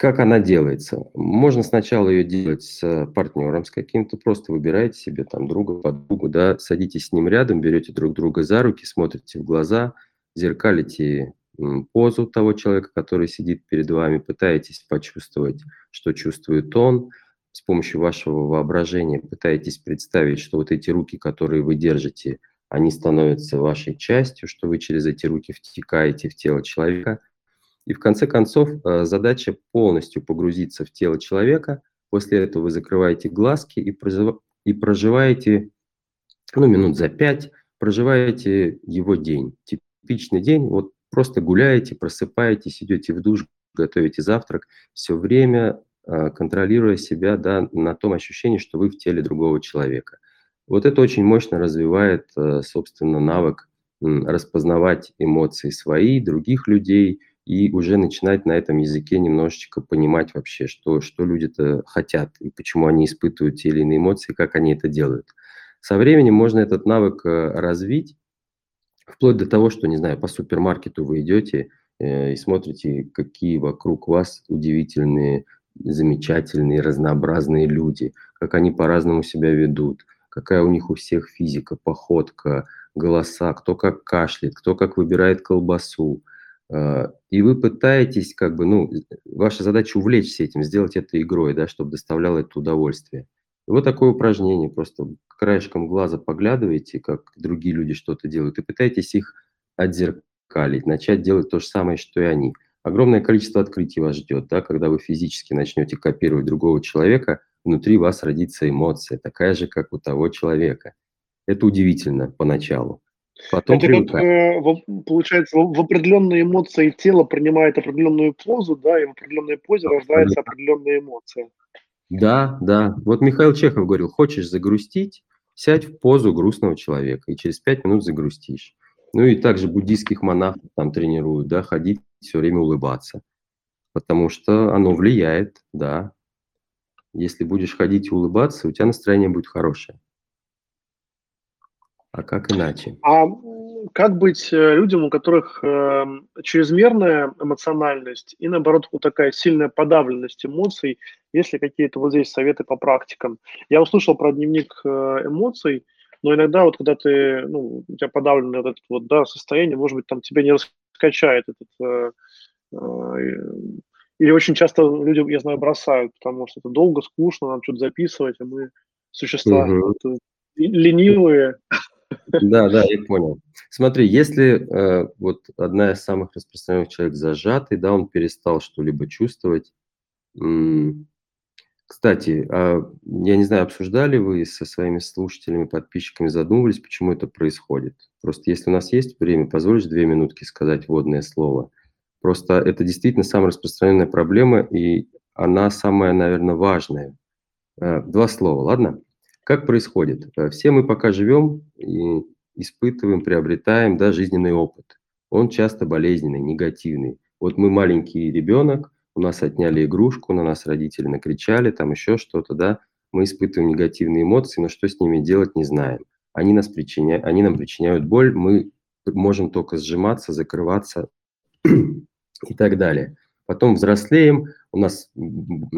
Как она делается? Можно сначала ее делать с партнером, с каким-то, просто выбираете себе там друга, подругу, да, садитесь с ним рядом, берете друг друга за руки, смотрите в глаза, зеркалите позу того человека, который сидит перед вами, пытаетесь почувствовать, что чувствует он, с помощью вашего воображения пытаетесь представить, что вот эти руки, которые вы держите, они становятся вашей частью, что вы через эти руки втекаете в тело человека. И в конце концов э, задача полностью погрузиться в тело человека. После этого вы закрываете глазки и, проживаете ну, минут за пять, проживаете его день. Типичный день, вот просто гуляете, просыпаетесь, идете в душ, готовите завтрак, все время э, контролируя себя да, на том ощущении, что вы в теле другого человека. Вот это очень мощно развивает, э, собственно, навык распознавать эмоции свои, других людей, и уже начинать на этом языке немножечко понимать вообще, что, что люди-то хотят, и почему они испытывают те или иные эмоции, как они это делают. Со временем можно этот навык э, развить, вплоть до того, что, не знаю, по супермаркету вы идете, Э, и смотрите, какие вокруг вас удивительные, замечательные, разнообразные люди, как они по-разному себя ведут, какая у них у всех физика, походка, голоса, кто как кашляет, кто как выбирает колбасу. А, и вы пытаетесь, как бы, ну, ваша задача увлечься этим, сделать это игрой, да, чтобы доставляло это удовольствие. И вот такое упражнение, просто краешком глаза поглядываете, как другие люди что-то делают, и пытаетесь их отзеркалить зеркалить, начать делать то же самое, что и они. Огромное количество открытий вас ждет, да, когда вы физически начнете копировать другого человека, внутри вас родится эмоция, такая же, как у того человека. Это удивительно поначалу. Потом это как, э, получается, в определенные эмоции тело принимает определенную позу, да, и в определенной позе рождается определенная эмоция. Да, да. Вот Михаил Чехов говорил, хочешь загрустить, сядь в позу грустного человека, и через пять минут загрустишь. Ну и также буддийских монахов там тренируют, да, ходить все время улыбаться, потому что оно влияет, да. Если будешь ходить и улыбаться, у тебя настроение будет хорошее. А как иначе? А как быть э, людям, у которых э, чрезмерная эмоциональность и, наоборот, вот такая сильная подавленность эмоций? Есть ли какие-то вот здесь советы по практикам? Я услышал про дневник э, эмоций – но иногда вот когда ты, ну, у тебя подавленное вот это вот, да, состояние, может быть, там тебя не раскачает этот, э, э, или очень часто люди, я знаю, бросают, потому что это долго, скучно, надо что-то записывать, а мы существа угу. вот, ленивые. Да, да, я понял. Смотри, если э, вот одна из самых распространенных человек зажатый, да, он перестал что-либо чувствовать, кстати, а, я не знаю, обсуждали вы со своими слушателями, подписчиками, задумывались, почему это происходит? Просто если у нас есть время, позволишь две минутки сказать вводное слово? Просто это действительно самая распространенная проблема, и она самая, наверное, важная. А, два слова, ладно? Как происходит? А, все мы пока живем и испытываем, приобретаем да, жизненный опыт. Он часто болезненный, негативный. Вот мы маленький ребенок – у нас отняли игрушку, на нас родители накричали, там еще что-то, да, мы испытываем негативные эмоции, но что с ними делать, не знаем. Они, нас причиняют, они нам причиняют боль, мы можем только сжиматься, закрываться и так далее. Потом взрослеем, у нас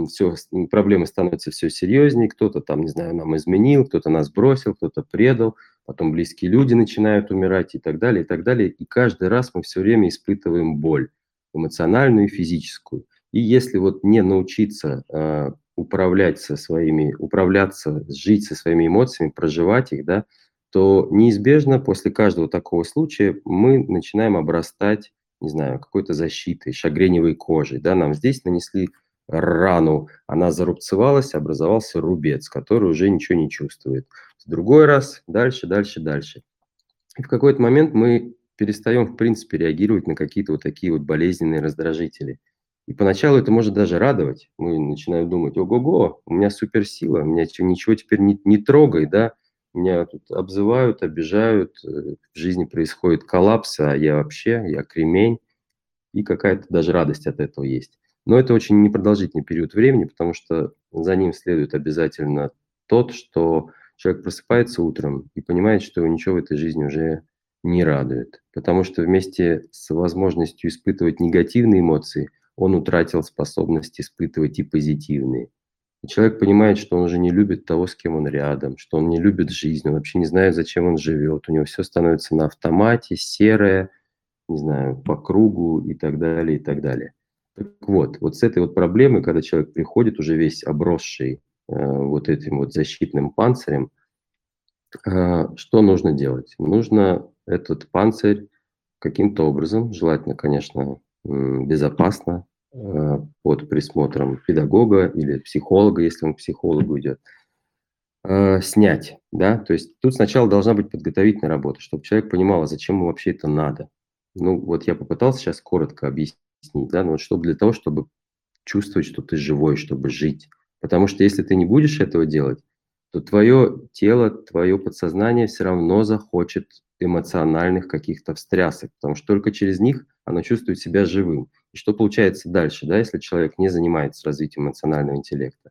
все, проблемы становятся все серьезнее, кто-то там, не знаю, нам изменил, кто-то нас бросил, кто-то предал, потом близкие люди начинают умирать и так далее, и так далее. И каждый раз мы все время испытываем боль, эмоциональную и физическую. И если вот не научиться э, управлять со своими, управляться, жить со своими эмоциями, проживать их, да, то неизбежно после каждого такого случая мы начинаем обрастать, не знаю, какой-то защитой, шагреневой кожей, да, нам здесь нанесли рану, она зарубцевалась, образовался рубец, который уже ничего не чувствует. В другой раз, дальше, дальше, дальше. И в какой-то момент мы перестаем, в принципе, реагировать на какие-то вот такие вот болезненные раздражители – и поначалу это может даже радовать. Мы начинаем думать, ого-го, у меня суперсила, меня ничего теперь не, не трогай, да, меня тут обзывают, обижают, э, в жизни происходит коллапс, а я вообще, я кремень, и какая-то даже радость от этого есть. Но это очень непродолжительный период времени, потому что за ним следует обязательно тот, что человек просыпается утром и понимает, что его ничего в этой жизни уже не радует. Потому что вместе с возможностью испытывать негативные эмоции – он утратил способность испытывать и позитивные. И человек понимает, что он уже не любит того, с кем он рядом, что он не любит жизнь, он вообще не знает, зачем он живет. У него все становится на автомате, серое, не знаю, по кругу и так далее, и так далее. Так вот, вот с этой вот проблемой, когда человек приходит уже весь обросший, вот этим вот защитным панцирем, что нужно делать? Нужно этот панцирь каким-то образом, желательно, конечно, безопасно, под присмотром педагога или психолога, если он к психологу идет, снять, да, то есть тут сначала должна быть подготовительная работа, чтобы человек понимал, а зачем ему вообще это надо. Ну, вот я попытался сейчас коротко объяснить, да, но вот чтобы для того, чтобы чувствовать, что ты живой, чтобы жить. Потому что если ты не будешь этого делать, то твое тело, твое подсознание все равно захочет эмоциональных каких-то встрясок, потому что только через них оно чувствует себя живым. И что получается дальше, да, если человек не занимается развитием эмоционального интеллекта?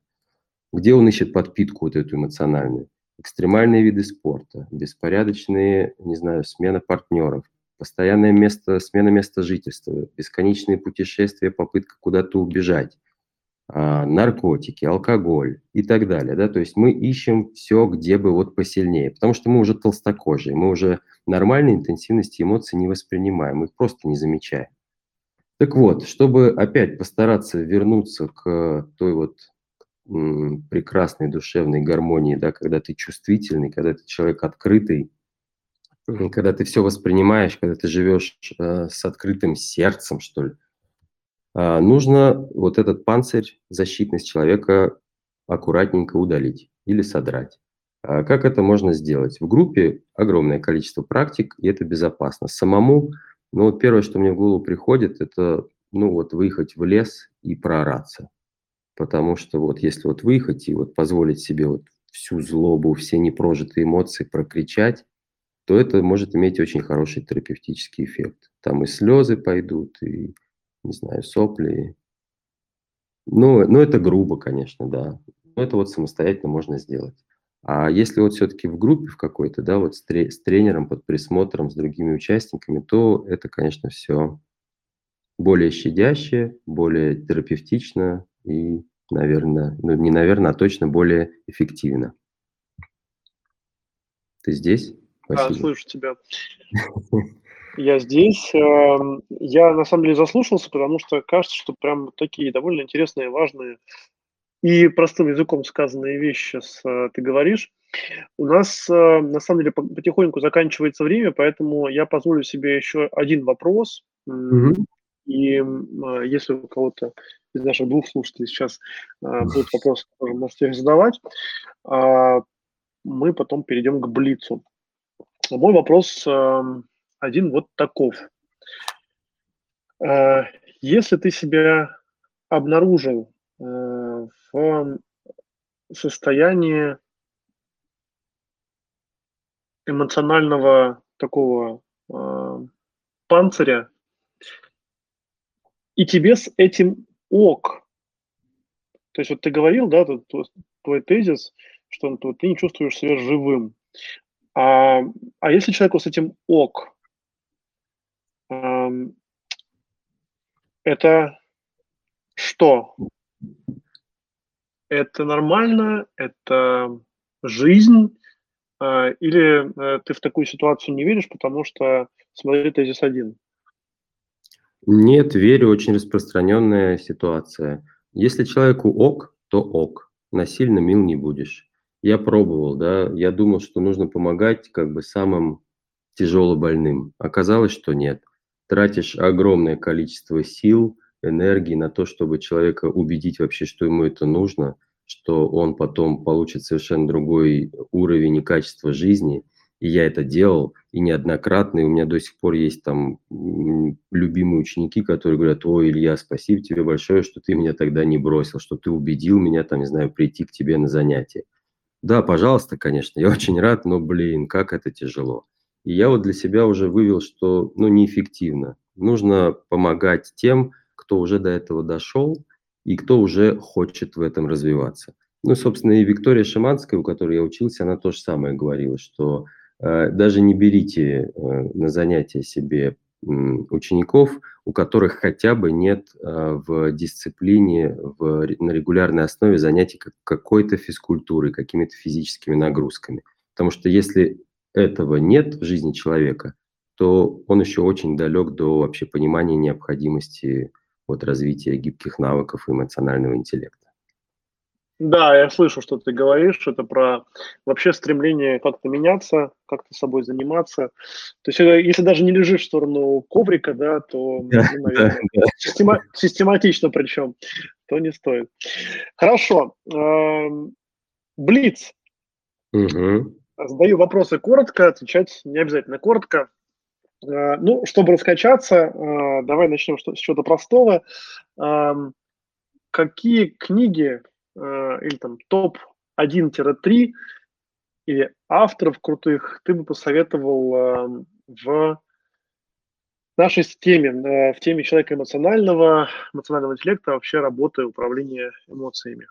Где он ищет подпитку вот эту эмоциональную? Экстремальные виды спорта, беспорядочные, не знаю, смена партнеров, постоянное место, смена места жительства, бесконечные путешествия, попытка куда-то убежать, а, наркотики, алкоголь и так далее. Да? То есть мы ищем все, где бы вот посильнее, потому что мы уже толстокожие, мы уже нормальной интенсивности эмоций не воспринимаем, мы их просто не замечаем. Так вот, чтобы опять постараться вернуться к той вот прекрасной душевной гармонии, да, когда ты чувствительный, когда ты человек открытый, когда ты все воспринимаешь, когда ты живешь э, с открытым сердцем, что ли, э, нужно вот этот панцирь, защитность человека аккуратненько удалить или содрать. А как это можно сделать? В группе огромное количество практик, и это безопасно. Самому, ну вот первое, что мне в голову приходит, это ну вот выехать в лес и проораться. Потому что вот если вот выехать и вот позволить себе вот всю злобу, все непрожитые эмоции прокричать, то это может иметь очень хороший терапевтический эффект. Там и слезы пойдут, и, не знаю, сопли. Ну, ну это грубо, конечно, да. Но это вот самостоятельно можно сделать. А если вот все-таки в группе в какой-то, да, вот с, тре- с тренером, под присмотром, с другими участниками, то это, конечно, все более щадяще, более терапевтично и, наверное, ну не наверное, а точно более эффективно. Ты здесь? Спасибо. Да, слышу тебя. Я здесь. Эм, я на самом деле заслушался, потому что кажется, что прям такие довольно интересные, важные и простым языком сказанные вещи сейчас э, ты говоришь. У нас э, на самом деле потихоньку заканчивается время, поэтому я позволю себе еще один вопрос. Mm-hmm. И э, если у кого-то из наших двух слушателей сейчас будут вопросы, которые можете их задавать, а, мы потом перейдем к Блицу. Мой вопрос эм, один вот таков. Если ты себя обнаружил в состоянии эмоционального такого э, панциря, и тебе с этим ок. То есть вот ты говорил, да, твой тезис, что ты не чувствуешь себя живым. А, а если человеку с этим ок, это что? Это нормально? Это жизнь? А, или э, ты в такую ситуацию не веришь, потому что смотри тезис один? Нет, верю, очень распространенная ситуация. Если человеку ок, то ок. Насильно мил не будешь я пробовал, да, я думал, что нужно помогать как бы самым тяжело больным. Оказалось, что нет. Тратишь огромное количество сил, энергии на то, чтобы человека убедить вообще, что ему это нужно, что он потом получит совершенно другой уровень и качество жизни. И я это делал, и неоднократно, и у меня до сих пор есть там любимые ученики, которые говорят, ой, Илья, спасибо тебе большое, что ты меня тогда не бросил, что ты убедил меня, там, не знаю, прийти к тебе на занятия. Да, пожалуйста, конечно, я очень рад, но, блин, как это тяжело. И я вот для себя уже вывел, что, ну, неэффективно. Нужно помогать тем, кто уже до этого дошел и кто уже хочет в этом развиваться. Ну, собственно, и Виктория Шиманская, у которой я учился, она то же самое говорила, что э, даже не берите э, на занятия себе учеников, у которых хотя бы нет а, в дисциплине в, на регулярной основе занятий какой-то физкультурой, какими-то физическими нагрузками. Потому что если этого нет в жизни человека, то он еще очень далек до вообще понимания необходимости вот, развития гибких навыков и эмоционального интеллекта. Да, я слышу, что ты говоришь, это про вообще стремление как-то меняться, как-то собой заниматься. То есть если даже не лежишь в сторону коврика, да, то, ну, наверное, система- систематично причем, то не стоит. Хорошо. эм, Блиц. Мгм. Задаю вопросы коротко, отвечать не обязательно коротко. Э, Ну, чтобы раскачаться, э, давай начнем с чего-то простого. Ам, Какие книги э, или там топ-1-3 или авторов крутых ты бы посоветовал эм, в нашей теме, в теме человека эмоционального, эмоционального интеллекта, вообще работы, управления эмоциями?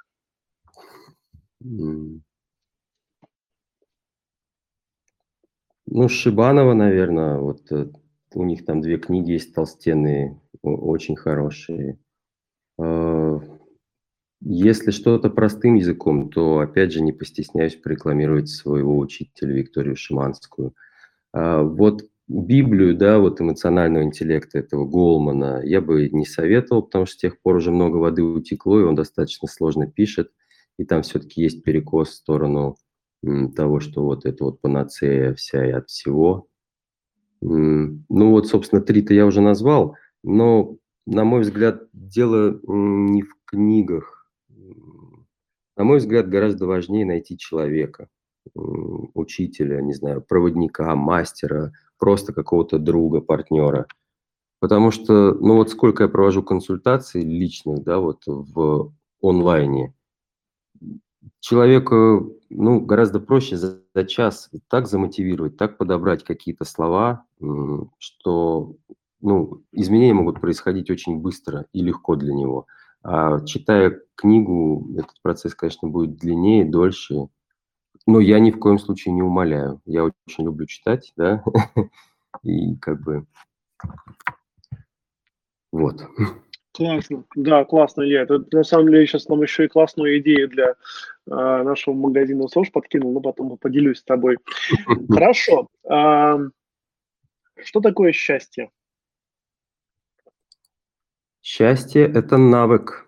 Ну, Шибанова, наверное, вот э, у них там две книги есть толстенные, очень хорошие. А, Если что-то простым языком, то, опять же, не постесняюсь порекламировать своего учителя Викторию Шиманскую. А, Вот Библию, да, вот эмоционального интеллекта этого Голмана я бы не советовал, потому что с тех пор уже много воды утекло, и он достаточно сложно пишет, и там все-таки есть перекос в сторону того, что вот это вот панацея вся и от всего. Ну вот, собственно, три-то я уже назвал, но, на мой взгляд, дело не в книгах. На мой взгляд, гораздо важнее найти человека, учителя, не знаю, проводника, мастера, просто какого-то друга, партнера. Потому что, ну вот сколько я провожу консультаций личных, да, вот в онлайне, человека, ну, гораздо проще за, за час так замотивировать, так подобрать какие-то слова, что, ну, изменения могут происходить очень быстро и легко для него. А читая книгу, этот процесс, конечно, будет длиннее, дольше. Но я ни в коем случае не умоляю. Я очень люблю читать, да, и как бы вот. Классно. Да, классно, Илья. Это на самом деле сейчас нам еще и классную идею для нашего магазина СОЖ подкинул, но потом поделюсь с тобой. Хорошо. Что такое счастье? Счастье – это навык,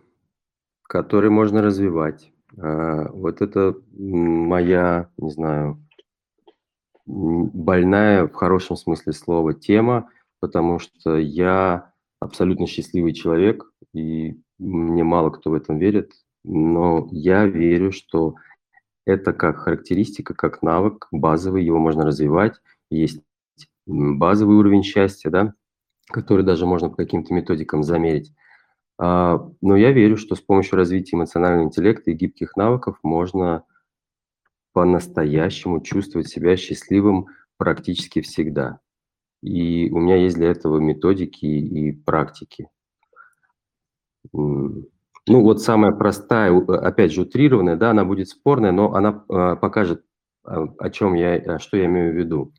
который можно развивать. А, Вот это моя, не знаю, больная в хорошем смысле слова тема, потому что я абсолютно счастливый человек, и мне мало кто в этом верит, но я верю, что это как характеристика, как навык базовый, его можно развивать. Есть базовый уровень счастья, да, который даже можно по каким-то методикам замерить. А, Но я верю, что с помощью развития эмоционального интеллекта и гибких навыков можно по-настоящему чувствовать себя счастливым практически всегда. И у меня есть для этого методики и практики. Ну вот самая простая, у- опять же утрированная, да, она будет спорная, но она а, покажет, а, о чем я, а, что я имею в виду.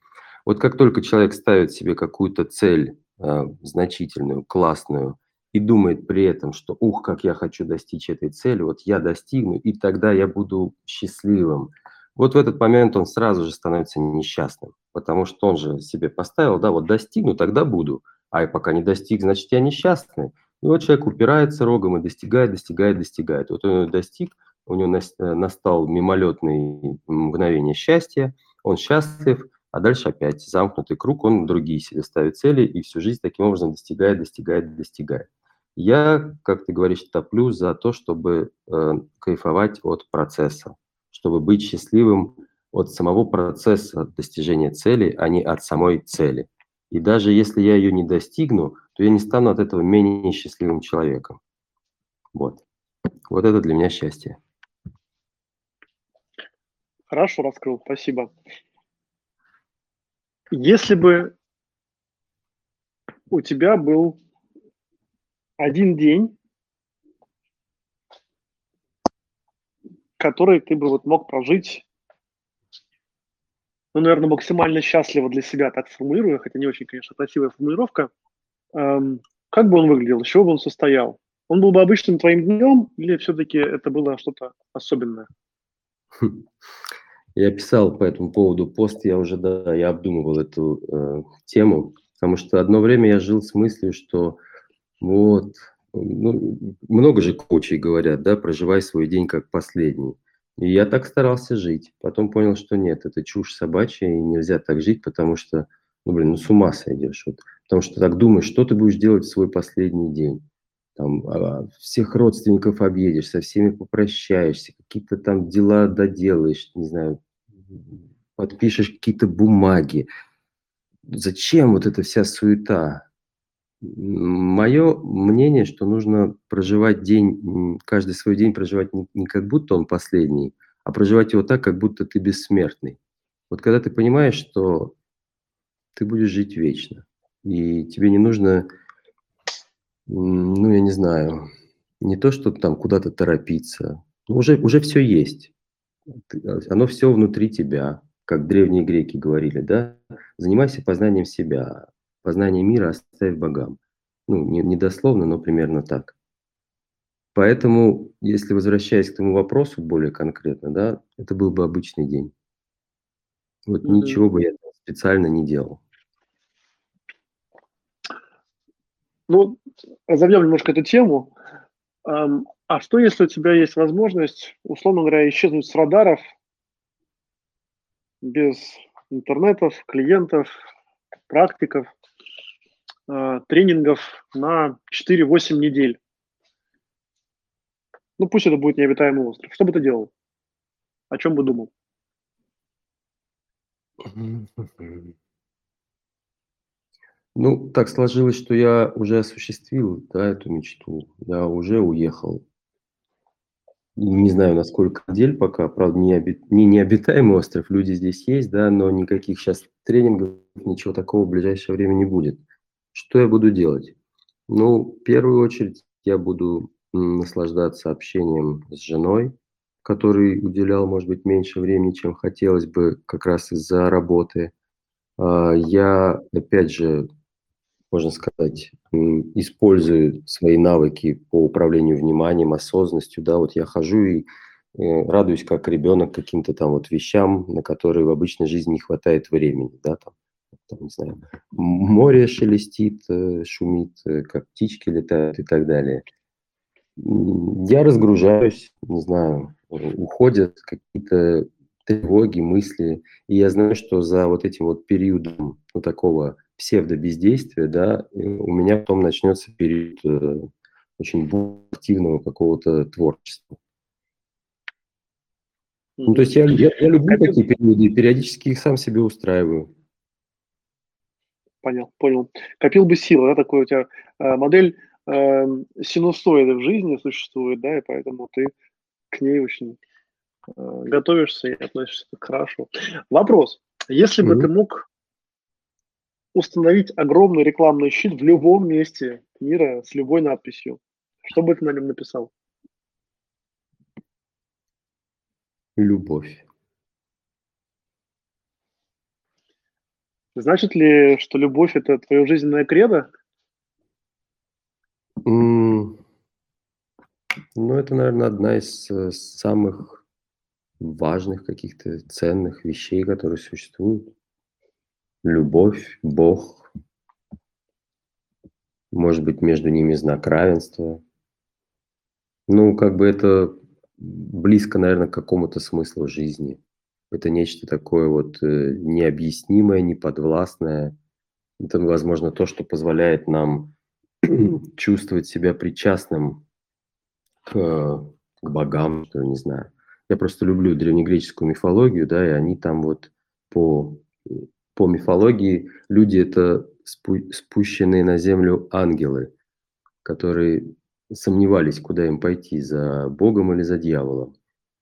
Вот как только человек ставит себе какую-то цель а, значительную, классную, и думает при этом, что ух, как я хочу достичь этой цели, вот я достигну, и тогда я буду счастливым. Вот в этот момент он сразу же становится несчастным, потому что он же себе поставил, да, вот достигну, тогда буду, а я пока не достиг, значит, я несчастный. И вот человек упирается рогом и достигает, достигает, достигает. Вот он достиг, у него э, настал мимолетный мгновение счастья, он счастлив, а дальше опять замкнутый круг, он другие себе ставит цели и всю жизнь таким образом достигает, достигает, достигает. Я, как ты говоришь, топлю за то, чтобы э, кайфовать от процесса, чтобы быть счастливым от самого процесса достижения цели, а не от самой цели. И даже если я ее не достигну, то я не стану от этого менее счастливым человеком. Вот. Вот это для меня счастье. Хорошо раскрыл, спасибо. Если бы у тебя был один день, который ты бы вот мог прожить, ну, наверное, максимально счастливо для себя, так сформулирую, хотя не очень, конечно, красивая формулировка, как бы он выглядел, из чего бы он состоял? Он был бы обычным твоим днем или все-таки это было что-то особенное? Я писал по этому поводу пост, я уже, да, я обдумывал эту э, тему, потому что одно время я жил с мыслью, что вот ну, много же коучей говорят, да, проживай свой день как последний. И я так старался жить. Потом понял, что нет, это чушь собачья, и нельзя так жить, потому что, ну, блин, ну с ума сойдешь. Вот. Потому что так думаешь, что ты будешь делать в свой последний день. Там а, всех родственников объедешь, со всеми попрощаешься, какие-то там дела доделаешь, не знаю, подпишешь какие-то бумаги. Зачем вот эта вся суета? Мое мнение, что нужно проживать день, каждый свой день проживать не, не как будто он последний, а проживать его так, как будто ты бессмертный. Вот когда ты понимаешь, что ты будешь жить вечно, и тебе не нужно, ну, я не знаю, не то, чтобы там куда-то торопиться, уже, уже все есть. Оно все внутри тебя, как древние греки говорили, да? Занимайся познанием себя, Познание мира оставь богам. Ну, не, не дословно, но примерно так. Поэтому, если возвращаясь к тому вопросу более конкретно, да, это был бы обычный день. Вот mm-hmm. ничего бы я специально не делал. Ну, разовьем немножко эту тему. А что, если у тебя есть возможность, условно говоря, исчезнуть с радаров без интернетов, клиентов, практиков, э, тренингов на 4-8 недель. Ну, пусть это будет необитаемый остров. Что бы ты делал? О чем бы думал? Ну, так сложилось, что я уже осуществил да, эту мечту. Я уже уехал. Не знаю, на сколько недель пока. Правда, не, оби... не необитаемый остров. Люди здесь есть, да, но никаких сейчас тренингов, ничего такого в ближайшее время не будет. Что я буду делать? Ну, в первую очередь я буду наслаждаться общением с женой, который уделял, может быть, меньше времени, чем хотелось бы, как раз из-за работы. А, я, опять же, можно сказать, использую свои навыки по управлению вниманием, осознанностью. Да, вот я хожу и э, радуюсь как ребенок каким-то там вот вещам, на которые в обычной жизни не хватает времени, да, там там, не знаю, море шелестит, э, шумит, э, как птички летают и так далее. Я разгружаюсь, не знаю, уходят какие-то тревоги, мысли, и я знаю, что за вот этим вот периодом ну, такого псевдобездействия, да, у меня потом начнется период э, очень активного какого-то творчества. Ну, то есть я, я, я люблю такие периоды, и периодически их сам себе устраиваю. Понял, понял. Копил бы силы, да, такой у тебя э, модель э, синусоиды в жизни существует, да, и поэтому ты к ней очень э, готовишься и относишься хорошо. Вопрос. Если mm-hmm. бы ты мог установить огромный рекламный щит в любом месте мира с любой надписью, что бы ты на нем написал? Любовь. Значит ли, что любовь – это твое жизненное кредо? Mm. Ну, это, наверное, одна из э, самых важных каких-то ценных вещей, которые существуют. Любовь, Бог. Может быть, между ними знак равенства. Ну, как бы это близко, наверное, к какому-то смыслу жизни. Это нечто такое вот э, необъяснимое, неподвластное. Это, возможно, то, что позволяет нам чувствовать себя причастным к, к богам, что не знаю. Я просто люблю древнегреческую мифологию, да, и они там вот по, по мифологии люди это спу, спущенные на землю ангелы, которые сомневались, куда им пойти, за Богом или за дьяволом.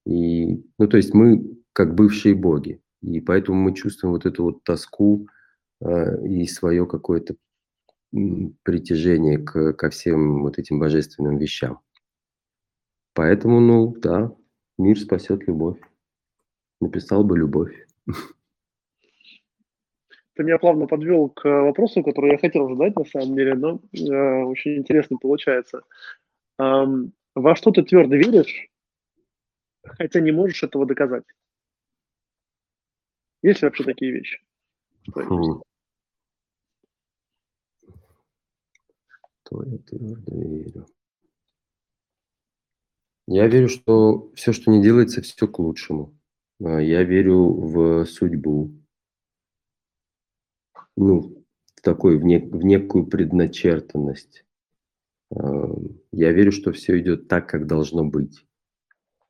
И, ну, то есть мы как бывшие боги. И поэтому мы чувствуем вот эту вот тоску э, и свое какое-то притяжение к, ко всем вот этим божественным вещам. Поэтому, ну, да, мир спасет любовь. Написал бы любовь. Ты меня плавно подвел к вопросу, который я хотел задать на самом деле, но э, очень интересно получается. Эм, во что ты твердо веришь, хотя не можешь этого доказать? Есть ли вообще такие вещи? Хм. То я твердо верю. Я верю, что все, что не делается, все к лучшему. А, я верю в судьбу. Ну, такой, в, нек, в некую предначертанность. А, я верю, что все идет так, как должно быть.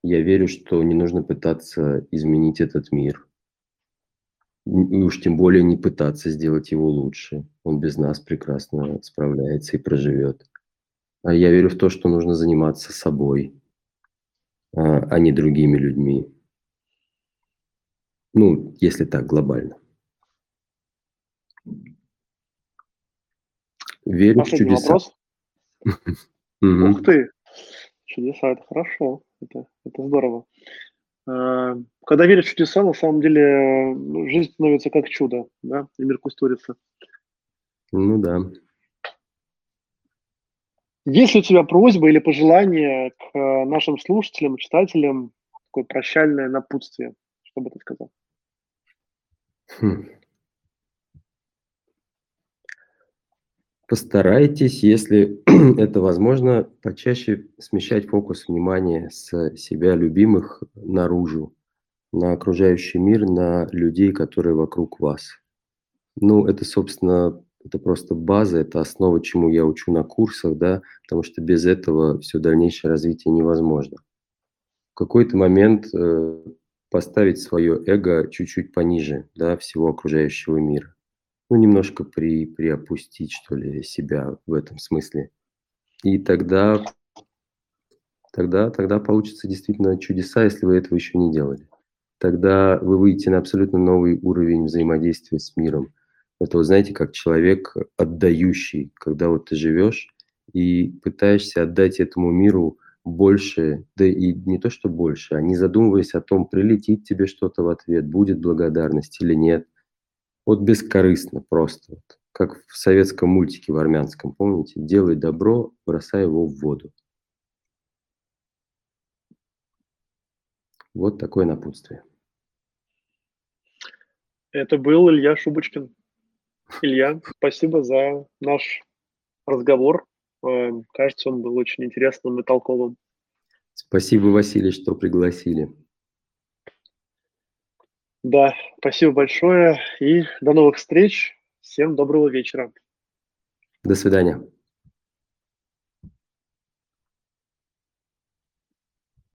Я верю, что не нужно пытаться изменить этот мир. И уж тем более не пытаться сделать его лучше. Он без нас прекрасно справляется и проживет. А я верю в то, что нужно заниматься собой, а, а не другими людьми. Ну, если так, глобально. Верю Последний в чудеса. вопрос. Ух ты, чудеса, это хорошо, это, это здорово. А, когда веришь в чудеса, на самом деле жизнь становится как чудо, да, и мир кустурится. Ну да. Есть ли у тебя просьба или пожелание к э, нашим слушателям, читателям, такое прощальное напутствие, что бы ты сказал? Хм. Постарайтесь, если это возможно, почаще смещать фокус внимания с себя любимых наружу, на окружающий мир, на людей, которые вокруг вас. Ну, это, собственно, это просто база, это основа, чему я учу на курсах, да, потому что без этого все дальнейшее развитие невозможно. В какой-то момент э, поставить свое эго чуть-чуть пониже, да, всего окружающего мира. Ну, немножко при, приопустить, что ли, себя в этом смысле. И тогда, тогда, тогда получится действительно чудеса, если вы этого еще не делали. Тогда вы выйдете на абсолютно новый уровень взаимодействия с миром. Это, вот знаете, как человек отдающий, когда вот ты живешь и пытаешься отдать этому миру больше, да и не то, что больше, а не задумываясь о том, прилетит тебе что-то в ответ, будет благодарность или нет. Вот бескорыстно просто, вот, как в советском мультике в армянском, помните? Делай добро, бросай его в воду. Вот такое напутствие. Это был Илья Шубочкин. Илья, спасибо за наш разговор. Эм, кажется, он был очень интересным и толковым. Спасибо, Василий, что пригласили. Да, спасибо большое и до новых встреч. Всем доброго вечера. До свидания.